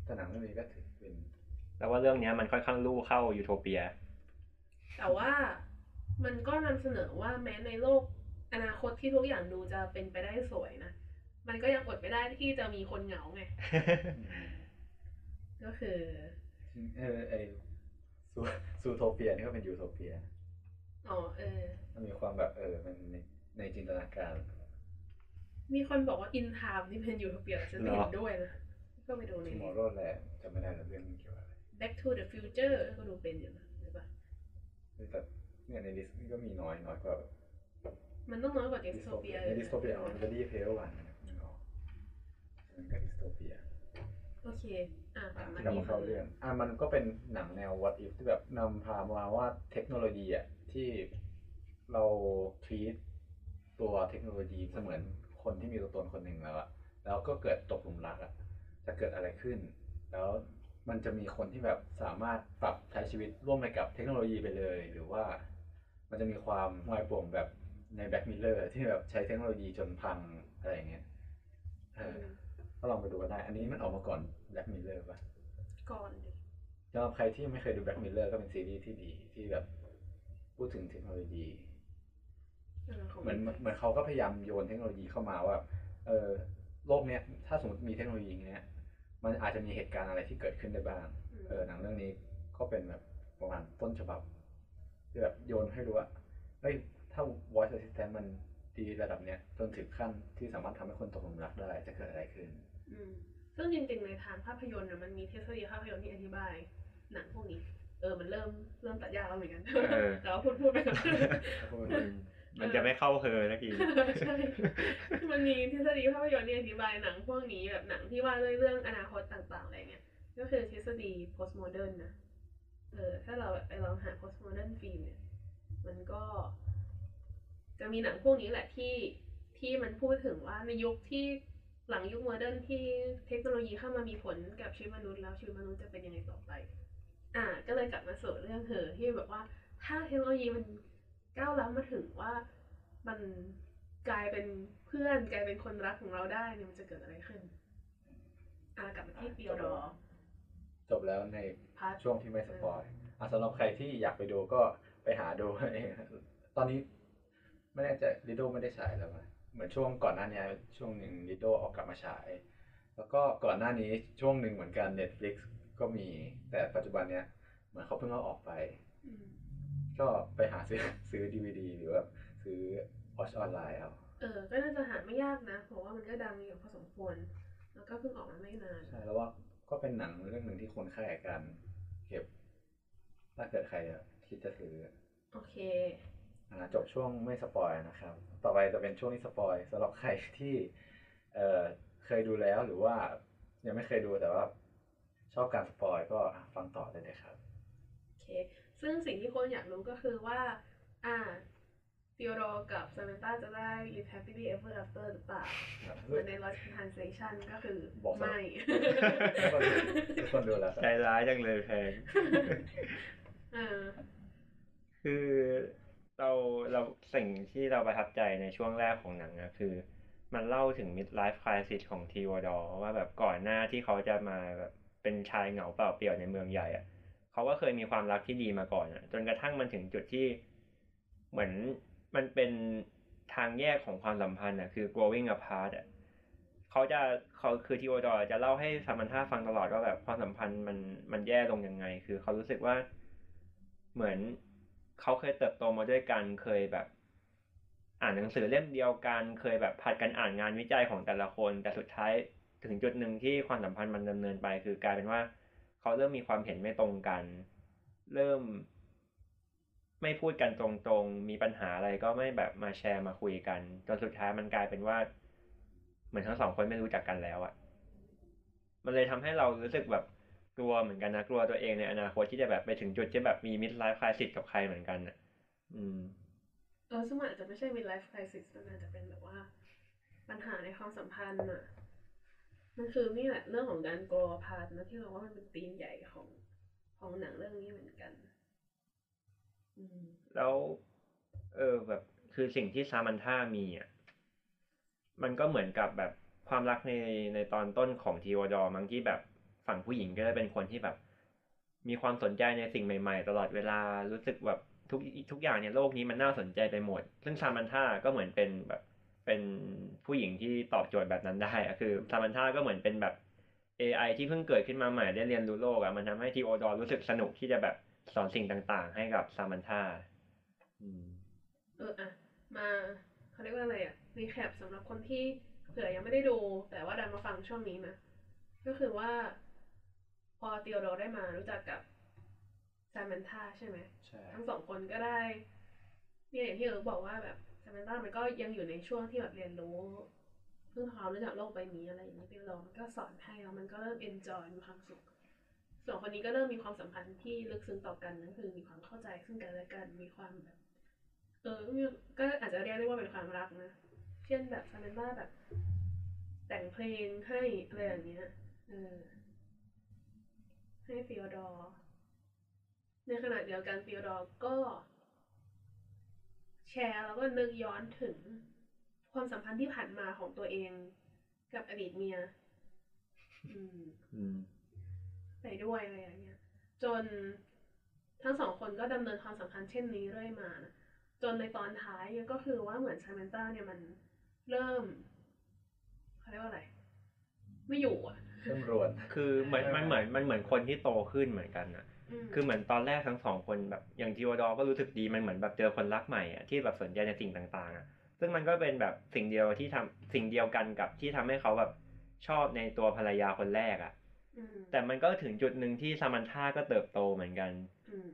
S4: แต่หนังเรื่องนี้ก็ถือเป็น
S3: แล้วว่าเรื่องเนี้ยมันค่อนข้างลู่เข้ายูโทเปีย
S1: แต่ว่ามันก็นำเสนอว่าแม้ในโลก อนาคตที่ทุกอย่างดูจะเป็นไปได้สวยนะ มันก็ยังอดไม่ได้ที่จะมีคนเหงาไง ก็คือ
S4: เออไอซูซูโทเปียนี่ก็เป็นยูโทเปีย
S1: อ๋อเออ
S4: มันมีความแบบเออ มันในในจินตนาการ
S1: มีคนบอกว่าอินทามนี่เป็นยูโทเปียฉันไม่เห็นด้วยนะ ก็ไปดูใน
S4: ที่มอร์โรแลนด์จะไม่ได้แล้วเรื่องมันเกี่ยวกับอะไร
S1: Back to the Future ก็ดูเป็นอยู่นะใช่ปะ
S4: เออแต่เนี่ยในดิสนี่ก็มีน้อยน้อยกว่าแบบ
S1: มันต้องน้อยกว่าดิสโทเปีย
S4: ในดิสโทเปียมันก็ดีเพลวันนึกออกมันก็ดิสโทเปีย
S1: โอเค อะกลับมา
S4: กลับ
S1: ที่
S4: มาเข้าเรื่อง อะมันก็เป็นหนังแนว what if ที่แบบนำพามาว่าเทคโนโลยีอะที่เรา treat ตัวเทคโนโลยีเสมือนคนที่มีตัวตนคนหนึ่งแล้วอะแล้วก็เกิดตกหลุมรักอะจะเกิดอะไรขึ้น แล้วมันจะมีคนที่แบบสามารถปรับใช้ชีวิตร่วมไปกับเทคโนโลยีไปเลย หรือว่ามันจะมีความวายป่วงแบบ ใน Black Mirror ที่แบบใช้เทคโนโลยีจนพังอะไรอย่างเงี้ยเออก็ลองไปดูกันได้ อันนี้มันออกมาก่อน Black Mirror ป่ะ
S1: ก่อนดิ
S4: สำหรับใครที่ยังไม่เคยดู Black Mirror ก็เป็นซีรีส์ที่ดีที่แบบพูดถึงเทคโนโลยี
S1: เออของ
S4: เหมือนเหมือนเขาก็พยายามโยนเทคโนโลยีเข้ามาว่า เออโลกเนี้ย ถ้าสมมติมีเทคโนโลยีอย่างเงี้ย มันอาจจะมีเหตุการณ์อะไรที่เกิดขึ้นได้บ้าง
S1: อืม
S4: เออหนังเรื่องนี้ก็เป็นแบบประมาณต้นฉบับที่แบบโยนให้รู้ว่าเฮ้ย ถ้า voice assistant มันดีระดับเนี้ยจนถึงขั้นที่สามารถทำให้คนตกหลุมรักได้จะเกิดอะไรขึ้น
S1: อืมซึ่งจริงๆในทางภาพยนตร์น่ะมันมีทฤษฎีภาพยนตร์ที่อธิบาย หนังพวกนี้ เออมันเริ่มเริ่มตัดยากแล้วเหมือนกัน
S3: เออ
S1: แต่ว่าพูดพูดไปก่อน
S3: อืมมันจะไม่เข้าเฮอสักที
S1: ใช่มันมีทฤษฎีภาพยนตร์ที่อธิบายหนังพวกนี้แบบหนังที่ว่าด้วยเรื่องอนาคตต่างๆอะไรเงี้ยก็คือทฤษฎี postmodern นะเออถ้าเราแบบไปลองหา postmodern film เนี่ย มันก็ จะมีหนังพวกนี้แหละที่ที่มันพูดถึงว่าในยุคที่หลังยุคโมเดิร์นที่เทคโนโลยีเข้ามามีผลกับชีวิตมนุษย์แล้วชีวิตมนุษย์จะเป็นยังไงต่อไป อ่า ก็เลยกลับมาสู่เรื่องเธอที่แบบว่าถ้าเทคโนโลยีมันก้าวล้ำมาถึงว่ามันกลายเป็นเพื่อนกลายเป็นคนรักของเราได้เนี่ยมันจะเกิดอะไรขึ้น อ่ากลับมาที่เทีโอดอร์
S4: จบแล้วใน
S1: part
S4: ช่วงที่ไม่ spoil อะสำหรับใครที่อยากไปดูก็ไปหาดูเองตอนนี้ ไม่แน่ใจลิโดไม่ได้ฉายแล้วมั้ยเหมือนช่วงก่อนหน้านี้ช่วงหนึ่งลิโดออกกลับมาฉาย แล้วก็ก่อนหน้านี้ช่วงหนึ่งเหมือนกัน Netflix ก็มีแต่ปัจจุบันเนี้ยเหมือนเขาเพิ่งเอาออกไป
S1: อืม
S4: ก็ไปหาซื้อซื้อดีวดีหรือว่าซื้อ watch ออนไลน์เอา
S1: เออ ก็น่าจะหาไม่ยากนะ เพราะว่ามันก็ดังอยู่พอสมควร แล้วก็เพิ่งออกมาไม่นาน
S4: ใช่ แล้วว่าก็เป็นหนังเรื่องหนึ่งที่คนค่าแก่การเก็บ ถ้าเกิดใครอะคิดจะซื้อ
S1: โอเค
S4: อ่า จบช่วงไม่ spoil นะครับ ต่อไปจะเป็นช่วงที่ spoil สำหรับใครที่เอ่อเคยดูแล้วหรือว่ายังไม่เคยดูแต่ว่าชอบการ spoil ก็อะฟังต่อได้เลยครับ
S1: โอเคซึ่งสิ่งที่คนอยากรู้ก็คือว่า อ่าเทีโอดอร์กับซาแมนธาจะได้ live happily ever after หรือเปล่าเหมือนใน Lost Translation ก็คือ
S4: บอกมา
S1: ไม่
S4: ทุกคนดูทุกคนดูแล้วค
S3: ใจ
S4: รับ
S3: ร้ายจังเลยแพง
S1: เออ
S3: คือ เราเราสิ่งที่เราประทับใจในช่วงแรกของหนังอะคือ มันเล่าถึง midlife crisis ของทีวอดอร์ว่าแบบก่อนหน้าที่เขาจะมาแบบเป็นชายเหงาเปล่าเปลี่ยวในเมืองใหญ่อะเขาก็เคยมีความรักที่ดีมาก่อนอะจนกระทั่งมันถึงจุดที่เหมือนมันเป็นทางแยกของความสัมพันธ์อะคือ growing apart อะเขาจะเขาคือทีวดอร์จะเล่าให้ซามันธาฟังตลอดว่าแบบความสัมพันธ์มันมันแย่ลงยังไง คือเขารู้สึกว่าเหมือน เขาเคยเติบโตมาด้วยกันเคยแบบ อ่านหนังสือเล่มเดียวกันเคยแบบผัดกันอ่านงานวิจัยของแต่ละคน แต่สุดท้ายถึงจุดหนึ่งที่ความสัมพันธ์มันดำเนินไป คือกลายเป็นว่า เขาเริ่มมีความเห็นไม่ตรงกัน เริ่ม ไม่พูดกันตรงๆ มีปัญหาอะไรก็ไม่แบบมาแชร์มาคุยกันจนสุดท้ายมันกลายเป็นว่า เหมือนทั้งสองคนไม่รู้จักกันแล้วอะมันเลยทำให้เรารู้สึกแบบ กลัวเหมือนกันนะกลัวตัวเองในอนาคตที่จะแบบไปถึงจุดที่แบบมีมิดไลฟ์คลาสสิกกับใครเหมือนกันอะอืม
S1: เออซึ่งมันอาจจะไม่ใช่ midlife crisis มันอาจจะเป็นแบบว่า ปัญหาในความสัมพันธ์อะ มันคือนี่แหละเรื่องของการ grow apart นะที่เราว่ามันเป็นธีมใหญ่ของของหนังเรื่องนี้เหมือนกัน อืม
S3: แล้ว เออแบบคือสิ่งที่ซามันธามีอะมันก็เหมือนกับแบบความรักในในตอนต้นของทีโอดอร์มั้งที่แบบ ฝั่งผู้หญิงก็จะเป็นคนที่แบบ มีความสนใจในสิ่งใหม่ ๆ ตลอดเวลารู้สึกแบบทุกทุกอย่างในโลกนี้มันน่าสนใจไปหมด ซึ่งซามันธาก็เหมือนเป็นแบบเป็นผู้หญิงที่ตอบโจทย์แบบนั้นได้อะคือซามันธาก็เหมือนเป็นแบบ AI ที่เพิ่งเกิดขึ้นมาใหม่ได้เรียนรู้โลกอะมันทำให้ทีโอดอร์รู้สึกสนุกที่จะแบบสอนสิ่งต่างๆ ให้กับซามันธา
S1: เอออะมาเขาเรียกว่าอะไรอะ recap สำหรับคนที่เผื่อยังไม่ได้ดู แต่ว่าดันมาฟังช่วงนี้นะก็คือว่า พอธีโอดอร์ได้มารู้จักกับซาแมนธาใช่ไหม
S4: ใช่
S1: ทั้งสองคนก็ได้เนี่ยอย่างที่เอิร์กบอกว่าแบบซาแมนธามันก็ยังอยู่ในช่วงที่แบบเรียนรู้เพิ่งความรู้จักโลกใบนี้อะไรอย่างนี้ธีโอดอร์มันก็สอนให้แล้วมันก็เริ่ม enjoy มีความสุขส่วนคนนี้ก็เริ่มมีความสัมพันธ์ที่ลึกซึ้งต่อกันนั่นคือมีความเข้าใจซึ่งกันและกันมีความแบบ เออก็อาจจะเรียกได้ว่าเป็นความรักนะเช่นแบบซาแมนธาแบบ แต่งเพลงให้อะไรอย่างเงี้ยเออ ให้ธีโอดอร์ในขณะเดียวกันธีโอดอร์ก็ แชร์แล้วก็นึกย้อนถึงความสัมพันธ์ที่ผ่านมาของตัวเองกับอดีตเมีย อืม
S3: อืม
S1: ไปด้วยอะไรอย่างเงี้ย จนทั้งสองคนก็ดำเนินความสัมพันธ์เช่นนี้เรื่อยมานะจนในตอนท้ายเนี่ยก็คือว่าเหมือนซามันต้าเนี่ยมันเริ่มเขาเรียกว่าอะไร ไม่อยู่อะ
S4: เริ่มรวน
S3: คือเหมือนมันเหมือนมันเหมือนคนที่โตขึ้นเหมือนกันอะ
S1: ม
S3: คือเหมือนตอนแรกทั้งสองคนแบบอย่างทีโอดอก็รู้สึกดีมันเหมือนแบบเจอคนรักใหม่อะที่แบบสนใจในสิ่งต่างๆอะซึ่งมันก็เป็นแบบสิ่งเดียวที่ทำสิ่งเดียวกันกับที่ทำให้เขาแบบชอบในตัวภรรยาคนแรกอะ
S1: อืม
S3: แต่มันก็ถึงจุดหนึ่งที่ซามันธาก็เติบโตเหมือนกัน
S1: อืม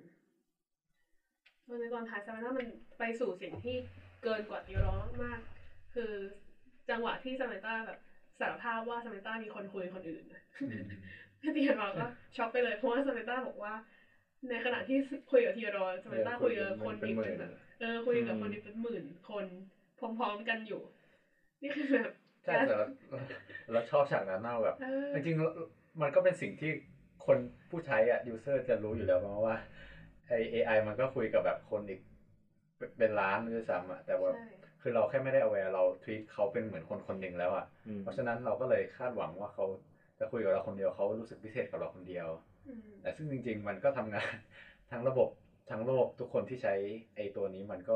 S1: จนในตอนท้ายซามันต้ามันไปสู่สิ่งที่เกินกว่าติโรมากๆคือจังหวะที่ซามันต้าแบบ สารภาพว่าซามันต้ามีคนคุยคนอื่นนะพี่เตียนเราก็ช็อกไปเลยเพราะว่าซาเมนต้าบอกว่า ในขณะที่คุยกับทีโรซาเมนต้าคุยกับคน
S4: เป็น
S1: อีก
S4: หมื่
S1: เป็นนแบบเออคุยกับคนอีกเป็นหมื่นคนพร้อมๆกันอยู่ นี่คือแบบ
S4: ใช่แต่เราเราชอบฉากนั้นมากแบบ
S1: เออ
S4: จริงๆมันก็เป็นสิ่งที่คนผู้ใช้อะยูเซอร์จะรู้อยู่แล้วเพราะว่าไอ AI มันก็คุยกับแบบคนอีกเป็นเป็นล้านด้วยซ้ำอะแต่ว่า
S1: ใช่
S4: คือเราแค่ไม่ได้ aware เรา treat เขาเป็นเหมือนคนคนหนึ่งแล้วอะ
S3: อืม
S4: เพราะฉะนั้นเราก็เลยคาดหวังว่าเขาจะคุยกับเราคนเดียวเขารู้สึกพิเศษกับเราคนเดียว
S1: อืม
S4: แต่ซึ่งจริง ๆ มันก็ทำงานทั้งระบบทั้งโลกทุกคนที่ใช้ไอตัวนี้มันก็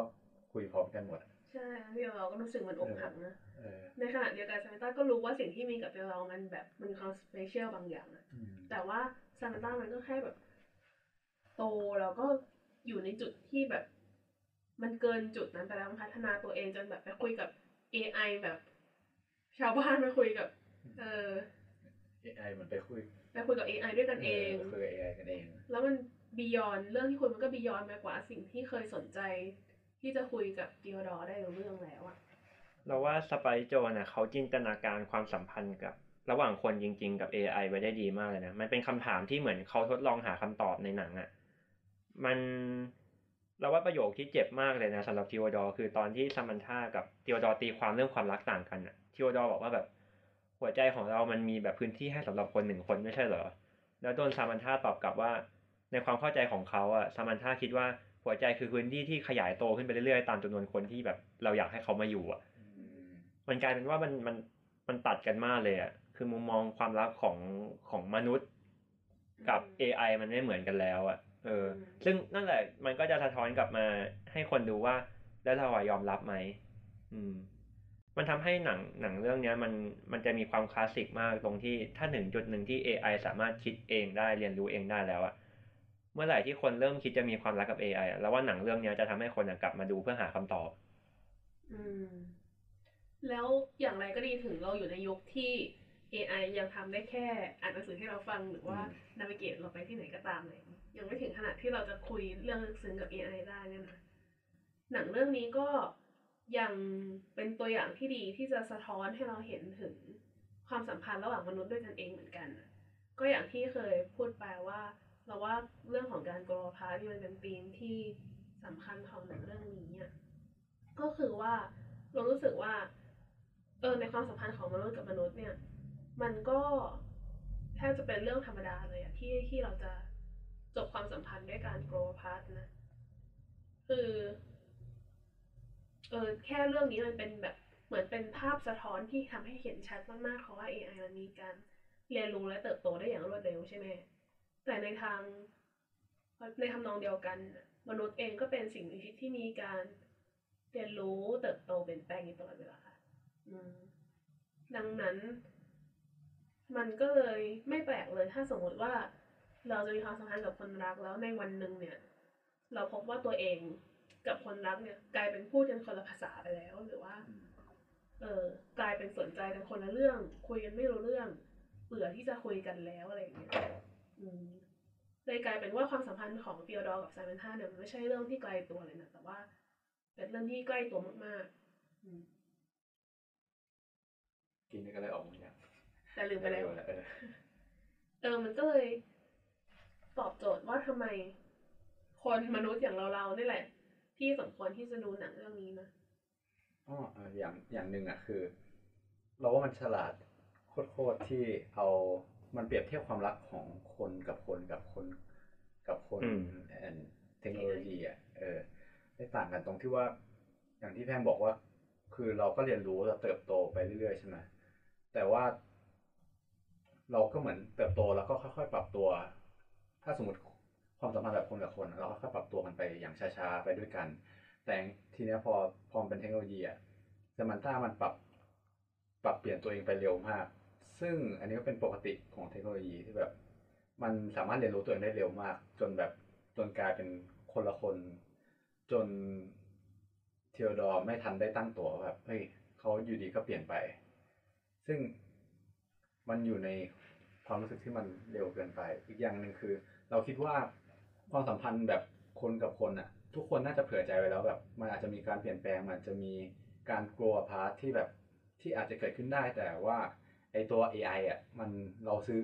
S4: คุยพร้อมกันหมดอะ
S1: ใช่ธีโอดอร์ก็รู้สึกเหมือนอกหักนะ
S4: เออ
S1: ในขณะเดียวกันซาแมนธาก็รู้ว่าสิ่งที่มีกับธีโอดอร์มันแบบมันมีความ special บางอย่างอะ
S4: อืม
S1: แต่ว่าซาแมนธามันก็แค่แบบ โตแล้วก็อยู่ในจุดที่แบบ มันเกินจุดนั้นไปแล้วมันพัฒนาตัวเองจนแบบไปคุยกับ AI แบบชาวบ้านไปคุยกับ เออ
S4: AI มันไปคุย
S1: ไปไปคุยกับ AI ด้วยกันเอง
S4: คุยกับ AI กันเอง
S1: แล้วมัน beyond เรื่องที่คุยมันก็ beyond ไปกว่าสิ่งที่เคยสนใจ ที่จะคุยกับธีโอดอร์ได้รู้เรื่องแล้วอะ
S3: เราว่าสไปโจน่ะเขาจินตนาการความสัมพันธ์กับ ระหว่างคนจริง ๆ กับ AI ไว้ได้ดีมากเลยนะ มันเป็นคำถามที่เหมือนเขาทดลองหาคำตอบในหนังอะ่ะมัน เราว่าประโยคที่เจ็บมากเลยนะสำหรับธีโอดอร์คือตอนที่ซาแมนธากับธีโอดอร์ตีความเรื่องความรักต่างกันอะ่ะธีโอดอร์บอกว่าแบบหัวใจของเรามันมีแบบพื้นที่ให้สำหรับคนหนึ่งคนไม่ใช่เหรอ แล้วโดนซามันธาตอบกลับว่า ในความเข้าใจของเขาอะซามันธาคิดว่าหัวใจคือพื้นที่ที่ขยายโตขึ้นไปเรื่อยๆ ตามจำนวนคนที่แบบเราอยากให้เขามาอยู่อะ
S4: อืม
S3: มันกลายเป็นว่ามันมันมันตัดกันมากเลยอะคือมุมมองความรักของของมนุษย์กับ AI มันไม่เหมือนกันแล้วอะ เออ ซึ่งนั่นแหละ มันก็จะสะท้อนกลับมาให้คนดูว่า แล้วเราอะยอมรับไหมอืม มันทำให้หนังหนังเรื่องเนี้ย มันมันจะมีความคลาสสิกมากตรงที่ถ้าหนึ่งจุดหนึ่งที่ AI สามารถคิดเองได้เรียนรู้เองได้แล้วอะเมื่อไหร่ที่คนเริ่มคิดจะมีความรักกับ AI อะแล้วว่าหนังเรื่องเนี้ยจะทำให้คนอะกลับมาดูเพื่อหาคำตอบ
S1: อืม แล้วอย่างไรก็ดีถึงเราอยู่ในยุคที่ AI ยังทำได้แค่อ่านหนังสือให้เราฟังหรือว่านาวิเกตเราไปที่ไหนก็ตามเลย ยังไม่ถึงขนาดที่เราจะคุยเรื่องลึกซึ้งกับ AI ได้เนี่ยนะหนังเรื่องนี้ก็ยังเป็นตัวอย่างที่ดีที่จะสะท้อนให้เราเห็นถึงความสัมพันธ์ระหว่างมนุษย์ด้วยกันเองเหมือนกัน ก็อย่างที่เคยพูดไปว่า เราว่าเรื่องของการโกลพาที่มันเป็นธีมที่สำคัญของหนังเรื่องนี้อะก็คือว่าเรารู้สึกว่าเออในความสัมพันธ์ของมนุษย์กับมนุษย์เนี่ย มันก็แทบจะเป็นเรื่องธรรมดาเลยอะที่ที่เราจะ จบความสัมพันธ์ด้วยการโกลพาร์ตนะ คือเออแค่เรื่องนี้มันเป็นแบบเหมือนเป็นภาพสะท้อนที่ทำให้เห็นชัดมากๆ เพราะว่า AI มันมีการเรียนรู้และเติบโตได้อย่างรวดเร็วใช่ไหม แต่ในทางในทำนองเดียวกัน มนุษย์เองก็เป็นสิ่งมีชีวิตที่มีการเรียนรู้เติบโตเปลี่ยนแปลงอยู่ตลอดเวลาอืมดังนั้น มันก็เลยไม่แปลกเลยถ้าสมมติว่า เราจะมีความสัมพันธ์กับคนรักแล้วในวันหนึ่งเนี่ย เราพบว่าตัวเองกับคนรักเนี่ย กลายเป็นพูดกันคนละภาษาไปแล้วหรือว่า เออกลายเป็นสนใจกันคนละเรื่อง คุยกันไม่รู้เรื่องเบื่อที่จะคุยกันแล้วอะไรอย่างเงี้ยอืมเลยกลายเป็นว่าความสัมพันธ์ของเตียดอร์กับไซมอนท่าเนี่ยมันไม่ใช่เรื่องที่ไกลตัวเลยนะแต่ว่า เป็นเรื่องที่ใกล้ตัวมากๆอืม
S4: กินนี่ก็เลยออกมาอย่าง
S1: แต่ลืมไปแล้ว
S4: เออ
S1: เออมันก็เลย ตอบโจทย์ว่าทำไมคนมนุษย์อย่างเราๆนี่แหละ ที่สมควรที่จะดูหนังเรื่องนี้นะ
S4: อ๋อเอออย่างอย่างหนึ่งอะคือ เราว่ามันฉลาดโคตรๆที่เอามันเปรียบเทียบความรักของคนกับคนกับคนกับคน
S3: อืม
S4: แอนเทคโนโลยีอะเออได้ต่างกันตรงที่ว่า อย่างที่แพมบอกว่า คือเราก็เรียนรู้เราเติบโตไปเรื่อยๆใช่ไหมแต่ว่า เราก็เหมือนเติบโตแล้วก็ค่อยๆปรับตัว ถ้าสมมติความสัมพันธ์แบบคนกับคน เราค่อยปรับตัวกันไปอย่างช้าๆไปด้วยกัน แต่ทีนี้พอพอมันเป็นเทคโนโลยีอะซมันต้ามันปรับปรับเปลี่ยนตัวเองไปเร็วมาก ซึ่งอันนี้ก็เป็นปกติของเทคโนโลยีที่แบบ มันสามารถเรียนรู้ตัวเองได้เร็วมาก จนแบบจนกลายเป็นคนละคน จนเทโอดอร์ไม่ทันได้ตั้งตัวแบบเฮ้ยเขาอยู่ดีก็เปลี่ยนไป ซึ่งมันอยู่ในความรู้สึกที่มันเร็วเกินไป อีกอย่างหนึ่งคือ เราคิดว่าความสัมพันธ์แบบคนกับคนอะทุกคนน่าจะเผื่อใจไว้แล้วแบบมันอาจจะมีการเปลี่ยนแปลงมันจะมีการกลัวพาร์ทที่แบบที่อาจจะเกิดขึ้นได้แต่ว่าไอตัว AI อะมันเราซื้อ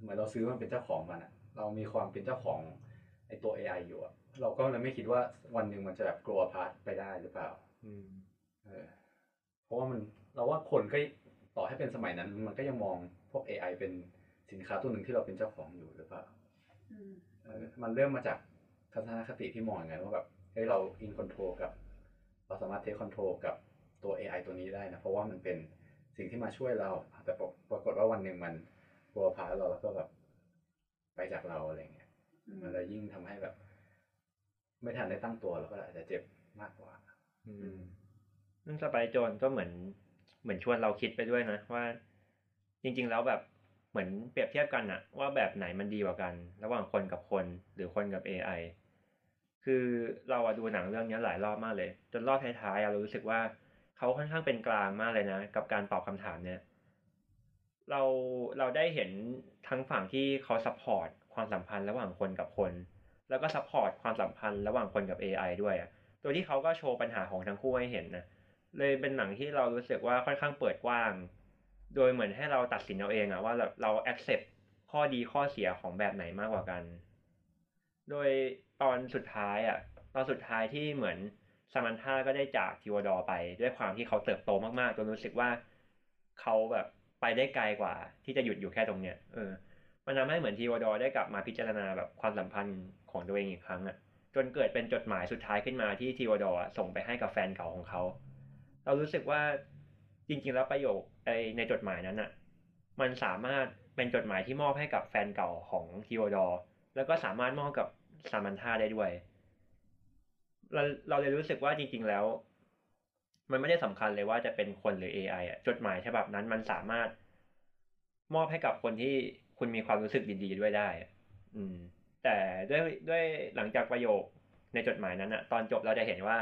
S4: เหมือนเราซื้อมันเป็นเจ้าของมันอะเรามีความเป็นเจ้าของไอตัว AI อยู่อะเราก็เลยไม่คิดว่าวันหนึ่งมันจะแบบ grow apart ไปได้หรือเปล่า
S3: อืม
S4: เออเพราะว่ามันเราว่าคนก็ต่อให้เป็นสมัยนั้น มันก็ยังมองพวก AI เป็นสินค้าตัวหนึ่งที่เราเป็นเจ้าของอยู่หรือเปล่า
S1: อื ม
S4: เออมันเริ่มมาจากทัศนคติที่มองอย่างนั้นว่าแบบเฮ้ยเรา in control กับ เราสามารถ take control กับตัว AI ตัวนี้ได้นะ เพราะว่ามันเป็นสิ่งที่มาช่วยเรา แต่ปรปรากฏว่าวันหนึ่งมันกลัวพาเราแล้วก็แบบไปจากเราอะไรเงี้ย
S1: อืม
S4: มันเลยยิ่งทำให้แบบ ไม่ทันได้ตั้งตัวแล้วก็อาจจะเจ็บมากกว่า
S3: อืมซึ่งสไปโจนก็เหมือนเหมือนชวนเราคิดไปด้วยนะว่า จริง ๆ แล้วแบบเห มือนเปรียบเทียบกันอะว่าแบบไหนมันดีกว่ากัน ระหว่างคนกับคนหรือคนกับ AI คือเราอะดูหนังเรื่องนี้หลายรอบมากเลย จนรอบท้ายๆเรารู้สึกว่าเขาค่อนข้างเป็นกลางมากเลยนะ กับการตอบคำถามเนี่ยเราเราได้เห็นทั้งฝั่งที่เขา support ความสัมพันธ์ระหว่างคนกับคน แล้วก็ support ความสัมพันธ์ระหว่างคนกับ AI ด้วยอะโดยที่เขาก็โชว์ปัญหาของทั้งคู่ให้เห็นนะเลยเป็นหนังที่เรารู้สึกว่าค่อนข้างเปิดกว้าง โดยเหมือนให้เราตัดสินเอาเองอะว่าเราเรา accept ข้อดีข้อเสียของแบบไหนมากกว่ากัน โดยตอนสุดท้ายอะตอนสุดท้ายที่เหมือนซามันธาก็ได้จากทิวดอร์ไป ด้วยความที่เขาเติบโตมากๆจนรู้สึกว่าเขาแบบไปได้ไกลกว่า ที่จะหยุดอยู่แค่ตรงเนี้ยเออมันทำให้เหมือนทีวดอร์ได้กลับมาพิจารณาแบบความสัมพันธ์ของตัวเองอีกครั้งอะจนเกิดเป็นจดหมายสุดท้ายขึ้นมาที่ทีวดอร์ส่งไปให้กับแฟนเก่าของเขา เรารู้สึกว่า จริงๆแล้วประโยคในจดหมายนั้นอะมันสามารถเป็นจดหมายที่มอบให้กับแฟนเก่าของทีวดอร์แล้วก็สามารถมอบกับซามันธาได้ด้วย เราเราเลยรู้สึกว่าจริง ๆแล้ว มันไม่ได้สำคัญเลยว่าจะเป็นคนหรือ AI อะจดหมายฉบับนั้นมันสามารถมอบให้กับคนที่คุณมีความรู้สึกดีๆด้วยได้ อืม แต่ด้วยด้วยหลังจากประโยคในจดหมายนั้นอะตอนจบเราจะเห็นว่า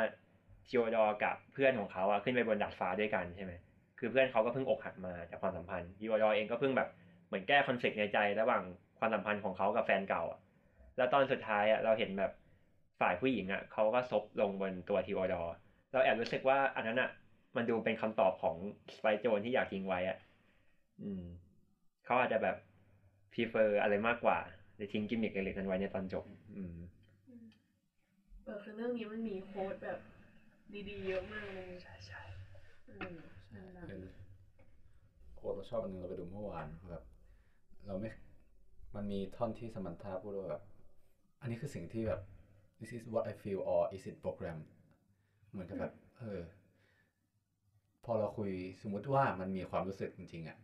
S3: ธีโอดอร์กับเพื่อนของเขาอะขึ้นไปบนดาดฟ้าด้วยกันใช่ไหม คือเพื่อนเขาก็เพิ่งอกหักมาจากความสัมพันธ์ธีโอดอร์เองก็เพิ่งแบบเหมือนแก้คอนฟ lict ในใจระหว่างความสัมพันธ์ของเขากับแฟนเก่าอะแล้วตอนสุดท้ายอะเราเห็นแบบฝ่ายผู้หญิงอะเขาก็ซบลงบนตัวธีโอดอร์เราแอบรู้สึกว่าอันนั้นอะ มันดูเป็นคำตอบของสไปโจนที่อยากทิ้งไว้อะอืมเขาอาจจะแบบ prefer อะไรมากกว่าเลยทิ้งกิมมิคเล็กๆนั้นไว้ในตอนจบ อืม
S1: เออคือเรื่องนี้มันมีโค้ดแบบดีๆเยอะมากเลย
S2: ใช่ใช่
S1: อืมมันแบบ
S4: เป็นโค้ดเราชอบอันนึงเราไปดูเมื่อวานแบบเราไม่ มันมีท่อนที่สมันธาพูดว่าแบบอันนี้คือสิ่งที่แบบ this is what I feel or is it program เหมือนกับแบบเออ พอเราคุยสมมุติว่ามันมีความรู้สึกจริงๆอะ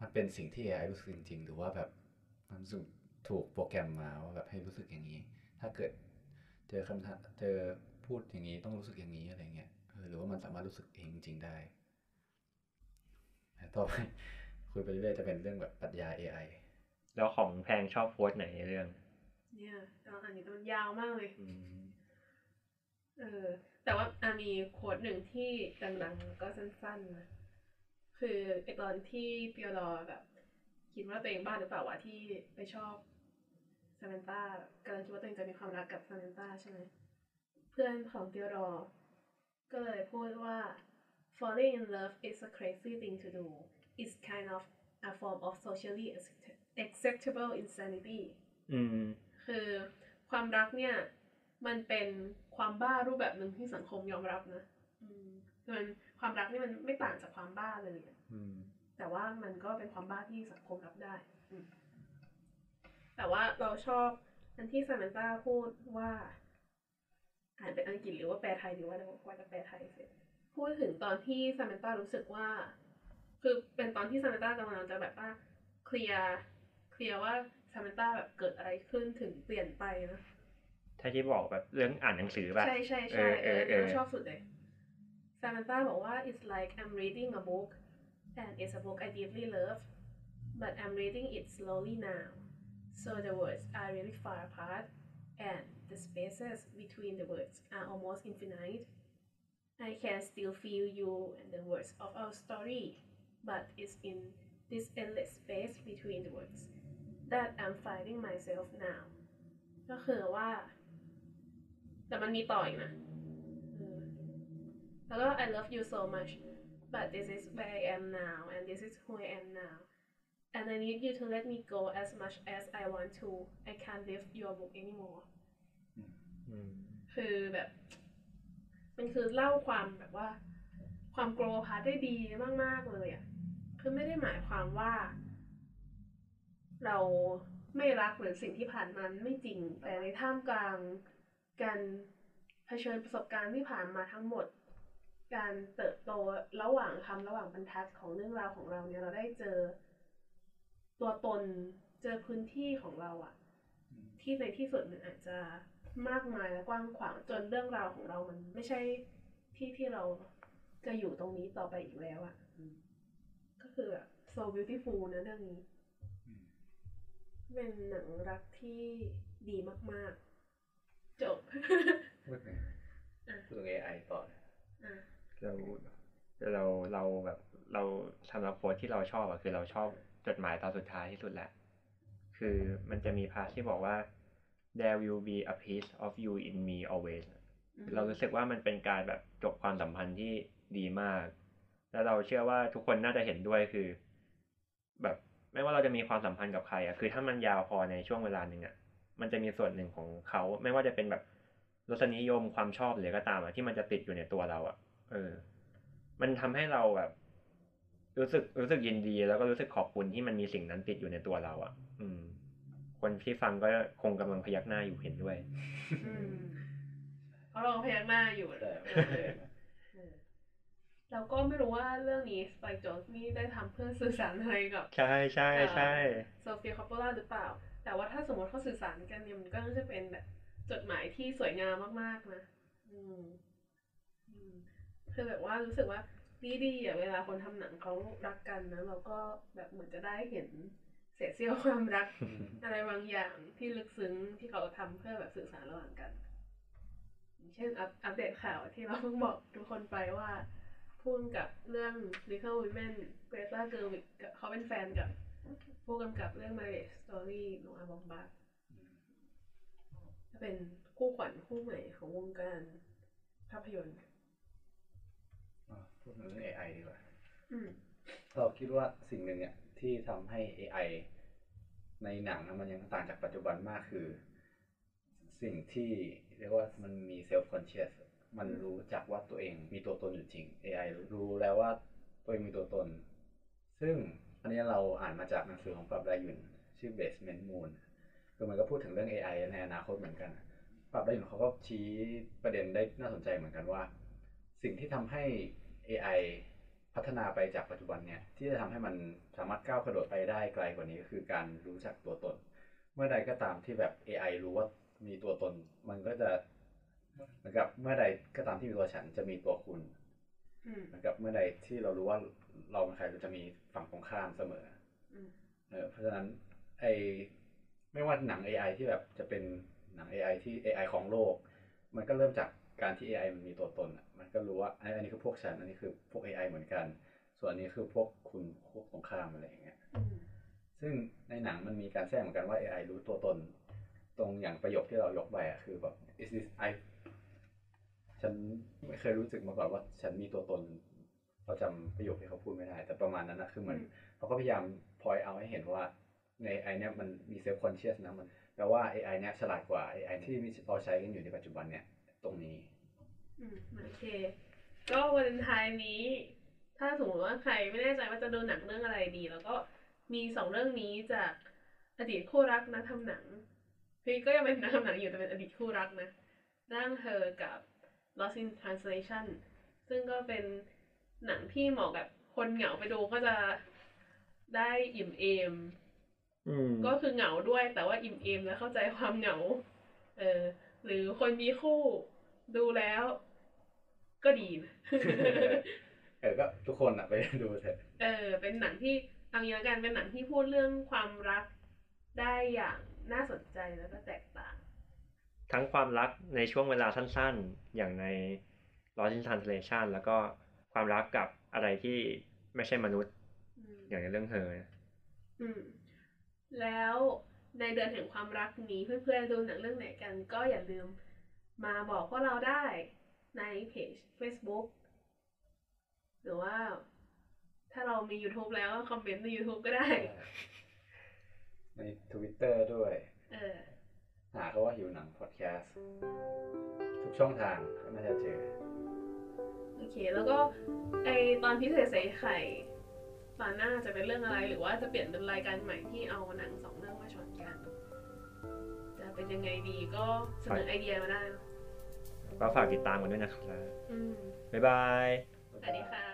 S4: มันเป็นสิ่งที่ AI รู้สึกจริงๆ หรือว่าแบบมันสึกถูกโปรแกรมมาว่าแบบให้รู้สึกอย่างนี้ ถ้าเกิดเจอคำถามเจอพูดอย่างนี้ต้องรู้สึกอย่างนี้อะไรเงี้ยเออหรือว่ามันสามารถรู้สึกเองจริงได้ ต่อไปคุยไปเรื่อยๆจะเป็นเรื่องแบบปรัชญา AI
S3: แล้วของแพงชอบโพสต์ไหนในเรื่อง
S1: เนี่ยตอนอันนี้มันยาวมากเลย
S3: อืม
S1: เออแต่ว่าอะมีโค้ดหนึ่งที่ดังๆแล้วก็สั้นๆนะคือไอตอนที่เปียรอแบบคิดว่าตัวเองบ้าหรือเปล่าวะที่ไปชอบซามนต้ากำลังคิดว่าตัวเองจะมีความรักกับซามนต้าใช่ไหมเพื่อนของเปียรอ ก็เลยพูดว่า falling in love is a crazy thing to do it's kind of a form of socially accept- acceptable insanity
S3: อืม
S1: คือความรักเนี่ย มันเป็นความบ้ารูปแบบหนึ่งที่สังคมยอมรับนะอืมมันความรักนี่มันไม่ต่างจากความบ้าเลยอะ
S3: อืม
S1: แต่ว่ามันก็เป็นความบ้าที่สังคมรับได้อืมแต่ว่าเราชอบอันที่ซามนต้าพูดว่า อ่านเป็นอังกฤษหรือว่าแปลไทยดีว่าเดี๋ยวกว่าจะแปลไทยเสร็จ พูดถึงตอนที่ซามนต้ารู้สึกว่า คือเป็นตอนที่ซามนต้ากำลังจะแบบว่าเคลียร์เคลียร์ว่าซามนต้าแบบเกิดอะไรขึ้นถึงเปลี่ยนไปนะ
S3: ถ้าที่บอกแบบเรื่องอ่านหนังสือป่ะ
S1: ใช่ใช่ใช่
S3: เอ
S1: เอ
S3: อ
S1: อ
S3: เออ
S1: เออ
S3: เออ
S1: ชอบสุดเลยซามนต้าบอกว่า it's like I'm reading a book and it's a book I deeply love but I'm reading it slowly now so the words are really far apart and the spaces between the words are almost infinite I can still feel you and the words of our story but it's in this endless space between the words that I'm finding myself now ก็คือว่า แต่มันมีต่ออีกนะเออแล้วก็ I love you so much but this is where I am now and this is who I am now and I need you to let me go as much as I want to I can't live your book anymore
S3: อืม
S1: คือแบบ มันคือเล่าความแบบว่า ความโกรพาร์ทได้ดีมาก ๆ เลยอะ่ะ คือไม่ได้หมายความว่า เราไม่รักหรือสิ่งที่ผ่านมาไม่จริง แต่ในท่ามกลางการเผชิญประสบการณ์ที่ผ่านมาทั้งหมด การเติบโตระหว่างคำระหว่างบรรทัดของเรื่องราวของเราเนี่ยเราได้เจอตัวตนเจอพื้นที่ของเราอะที่ในที่สุดมันอาจจะ มากมายและกว้างขวางจนเรื่องราวของเรามันไม่ใช่ที่ที่เราจะอยู่ตรงนี้ต่อไปอีกแล้วอะ่ะอืมก็คือแบบ so beautiful นะเรื่องนี้
S4: อืม
S1: เป็นหนังรักที่ดีมาก ๆ จบ
S4: พูดไง
S1: อะ
S4: พูดถึง AI ต่อเลย
S1: อะ
S3: เราเราเราแบบเราสำหรับ quote ที่เราชอบอะคือเราชอบจดหมายตอนสุดท้ายที่สุดแหละ คือมันจะมี part ที่บอกว่า there will be a piece of you in me always เรารู้สึกว่ามันเป็นการแบบจบความสัมพันธ์ที่ดีมาก แล้วเราเชื่อว่าทุกคนน่าจะเห็นด้วยคือ แบบไม่ว่าเราจะมีความสัมพันธ์กับใครอะคือถ้ามันยาวพอในช่วงเวลาหนึ่งอะมันจะมีส่วนหนึ่งของเขาไม่ว่าจะเป็นแบบรสนิยมความชอบหรือก็ตามอะที่มันจะติดอยู่ในตัวเราอะเออ มันทำให้เราแบบ รู้สึกรู้สึกยินดี แล้วก็รู้สึกขอบคุณที่มันมีสิ่งนั้นติดอยู่ในตัวเราอะอืม คนที่ฟังก็คงกำลังพยักหน้าอยู่เห็นด้วย
S1: อืมเพราะเราพยักหน้าอยู่
S4: แต่
S1: เออเออเราก็ไม่รู้ว่าเรื่องนี้สไปโจนนี่ได้ทำเพื่อสื่อสารอะไรกับ
S3: ใช่ใช่ใช่
S1: โซเฟียคอปโปล่าหรือเปล่า แต่ว่าถ้าสมมติเขาสื่อสารกันเนี่ยมันก็น่าจะเป็นแบบจดหมายที่สวยงามมากๆนะอืมอืมคือแบบว่ารู้สึกว่าดีๆอะเวลาคนทำหนังเขารักกันนะเราก็แบบเหมือนจะได้เห็น เศษเสี้ยวความรัก อะไรบางอย่างที่ลึกซึ้งที่เขาทำเพื่อแบบสื่อสารระหว่างกันอย่างเช่นอัปอัปเดตข่าวที่เราเพิ่งบอกทุกคนไปว่าพูดกับเรื่อง Little Women Greta Gerwig กับเขาเป็นแฟนกับผู้กำกับเรื่อง Marriage Story ของอาบอมบาจะเป็นคู่ขวัญคู่ใหม่ของวงการภาพยนตร์
S4: อะพูดถึงเรื่อง AI ดีกว่า
S1: อืม
S4: เราคิดว่าสิ่งหนึ่งเนี่ย ที่ทำให้ AI ในหนังมันยังต่างจากปัจจุบันมากคือ สิ่งที่เรียกว่ามันมี self conscious มันรู้จักว่าตัวเองมีตัวตนอยู่จริง AI รู้แล้วว่าตัวเองมีตัวตน ซึ่งอันนี้เราอ่านมาจากหนังสือของปรับไดยุนชื่อ Basement Moon คือมันก็พูดถึงเรื่อง AI ในอนาคตเหมือนกัน ปรับไดยุนเขาก็ชี้ประเด็นได้น่าสนใจเหมือนกันว่า สิ่งที่ทำให้ AI พัฒนาไปจากปัจจุบันเนี่ยที่จะทำให้มันสามารถก้าวกระโดดไปได้ไกลกว่านี้ก็คือการรู้จักตัวตน เมื่อใดก็ตามที่แบบ AI รู้ว่ามีตัวตน มันก็จะเหมือนกับเมื่อใดก็ตามที่มีตัวฉันจะมีตัวคุณ
S1: อืม
S4: เหมือนกับเมื่อใดที่เรารู้ว่าเราเป็นใครเราจะมีฝั่งตรงข้ามเสมอ
S1: อืม
S4: เออเพราะฉะนั้นไอไม่ว่าหนัง AI ที่แบบจะเป็นหนัง AI ที่ AI ของโลก มันก็เริ่มจากการที่ AI มันมีตัวตนอะ มันก็รู้ว่าอันอันนี้คือพวกฉัน อันนี้คือพวก AI เหมือนกัน ส่วนอันนี้คือพวกคุณพวกตรงข้ามอะไรอย่างเงี้ย
S1: อืม
S4: ซึ่งในหนังมันมีการแทรกเหมือนกันว่า AI รู้ตัวตน ตรงอย่างประโยคที่เรายกไปอะคือแบบ is this I ฉันไม่เคยรู้สึกมาก่อนว่าฉันมีตัวตนเราจำประโยคที่เขาพูดไม่ได้ แต่ประมาณนั้นนะคือเหมือนเขาก็พยายาม point out ให้เห็นว่าใน AI เนี่ยมันมี self conscious นะมันแปลว่า AI เนี่ยฉลาดกว่า AI ที่เราใช้กันอยู่ในปัจจุบันเนี่ยตรงนี้
S1: อืมโอเค ก็วันเลนไทน์นี้ ถ้าสมมติว่าใครไม่แน่ใจว่าจะดูหนังเรื่องอะไรดี แล้วก็มีสองเรื่องนี้จากอดีตคู่รักนักทำหนัง พี่ก็ยังเป็นนักทำหนังอยู่แต่เป็นอดีตคู่รักนะร่างเธอกับ Lost in Translation ซึ่งก็เป็นหนังที่เหมาะกับคนเหงาไปดูก็จะได้อิ่มเอม
S3: อืม
S1: ก็คือเหงาด้วยแต่ว่าอิ่มเอมและเข้าใจความเหงา เออ หรือคนมีคู่ดูแล้ว ก็ดีนะ
S4: เออก็ทุกคนอะไปดูเถอะ
S1: เออ เป็นหนังที่เอางี้ละกันเป็นหนังที่พูดเรื่องความรักได้อย่างน่าสนใจแล้วก็แตกต่าง
S3: ทั้งความรักในช่วงเวลาสั้นๆ อย่างใน Lost in Translation แล้วก็ความรักกับอะไรที่ไม่ใช่มนุษย์
S1: อืม
S3: อย่างในเรื่องเธอ
S1: อืม แล้วในเดือนแห่งความรักนี้เพื่อนๆดูหนังเรื่องไหนกัน ก็อย่าลืมมาบอกพวกเราได้ ในเพจ Facebook หรือว่าถ้าเรามี YouTube แล้วก็คอมเมนต์ใน YouTube ก็ได้
S4: ใน Twitter ด้วย
S1: เออ
S4: หาเขาว่าหิวหนังพอดแคสต์ทุกช่องทางก็น่าจะเจอ
S1: โอเค แล้วก็ไอตอนพิเศษใส่ไข่ตอนหน้าจะเป็นเรื่องอะไรหรือว่าจะเปลี่ยนเป็นรายการใหม่ที่เอาหนังสองเรื่องมาชนกัน จะเป็นยังไงดีก็เสนอไอเดียมาได้นะ
S3: ก็ฝากติดตามกันด้วยนะครับ
S1: อืม
S3: บ๊ายบาย
S1: สวัสดีค่ะ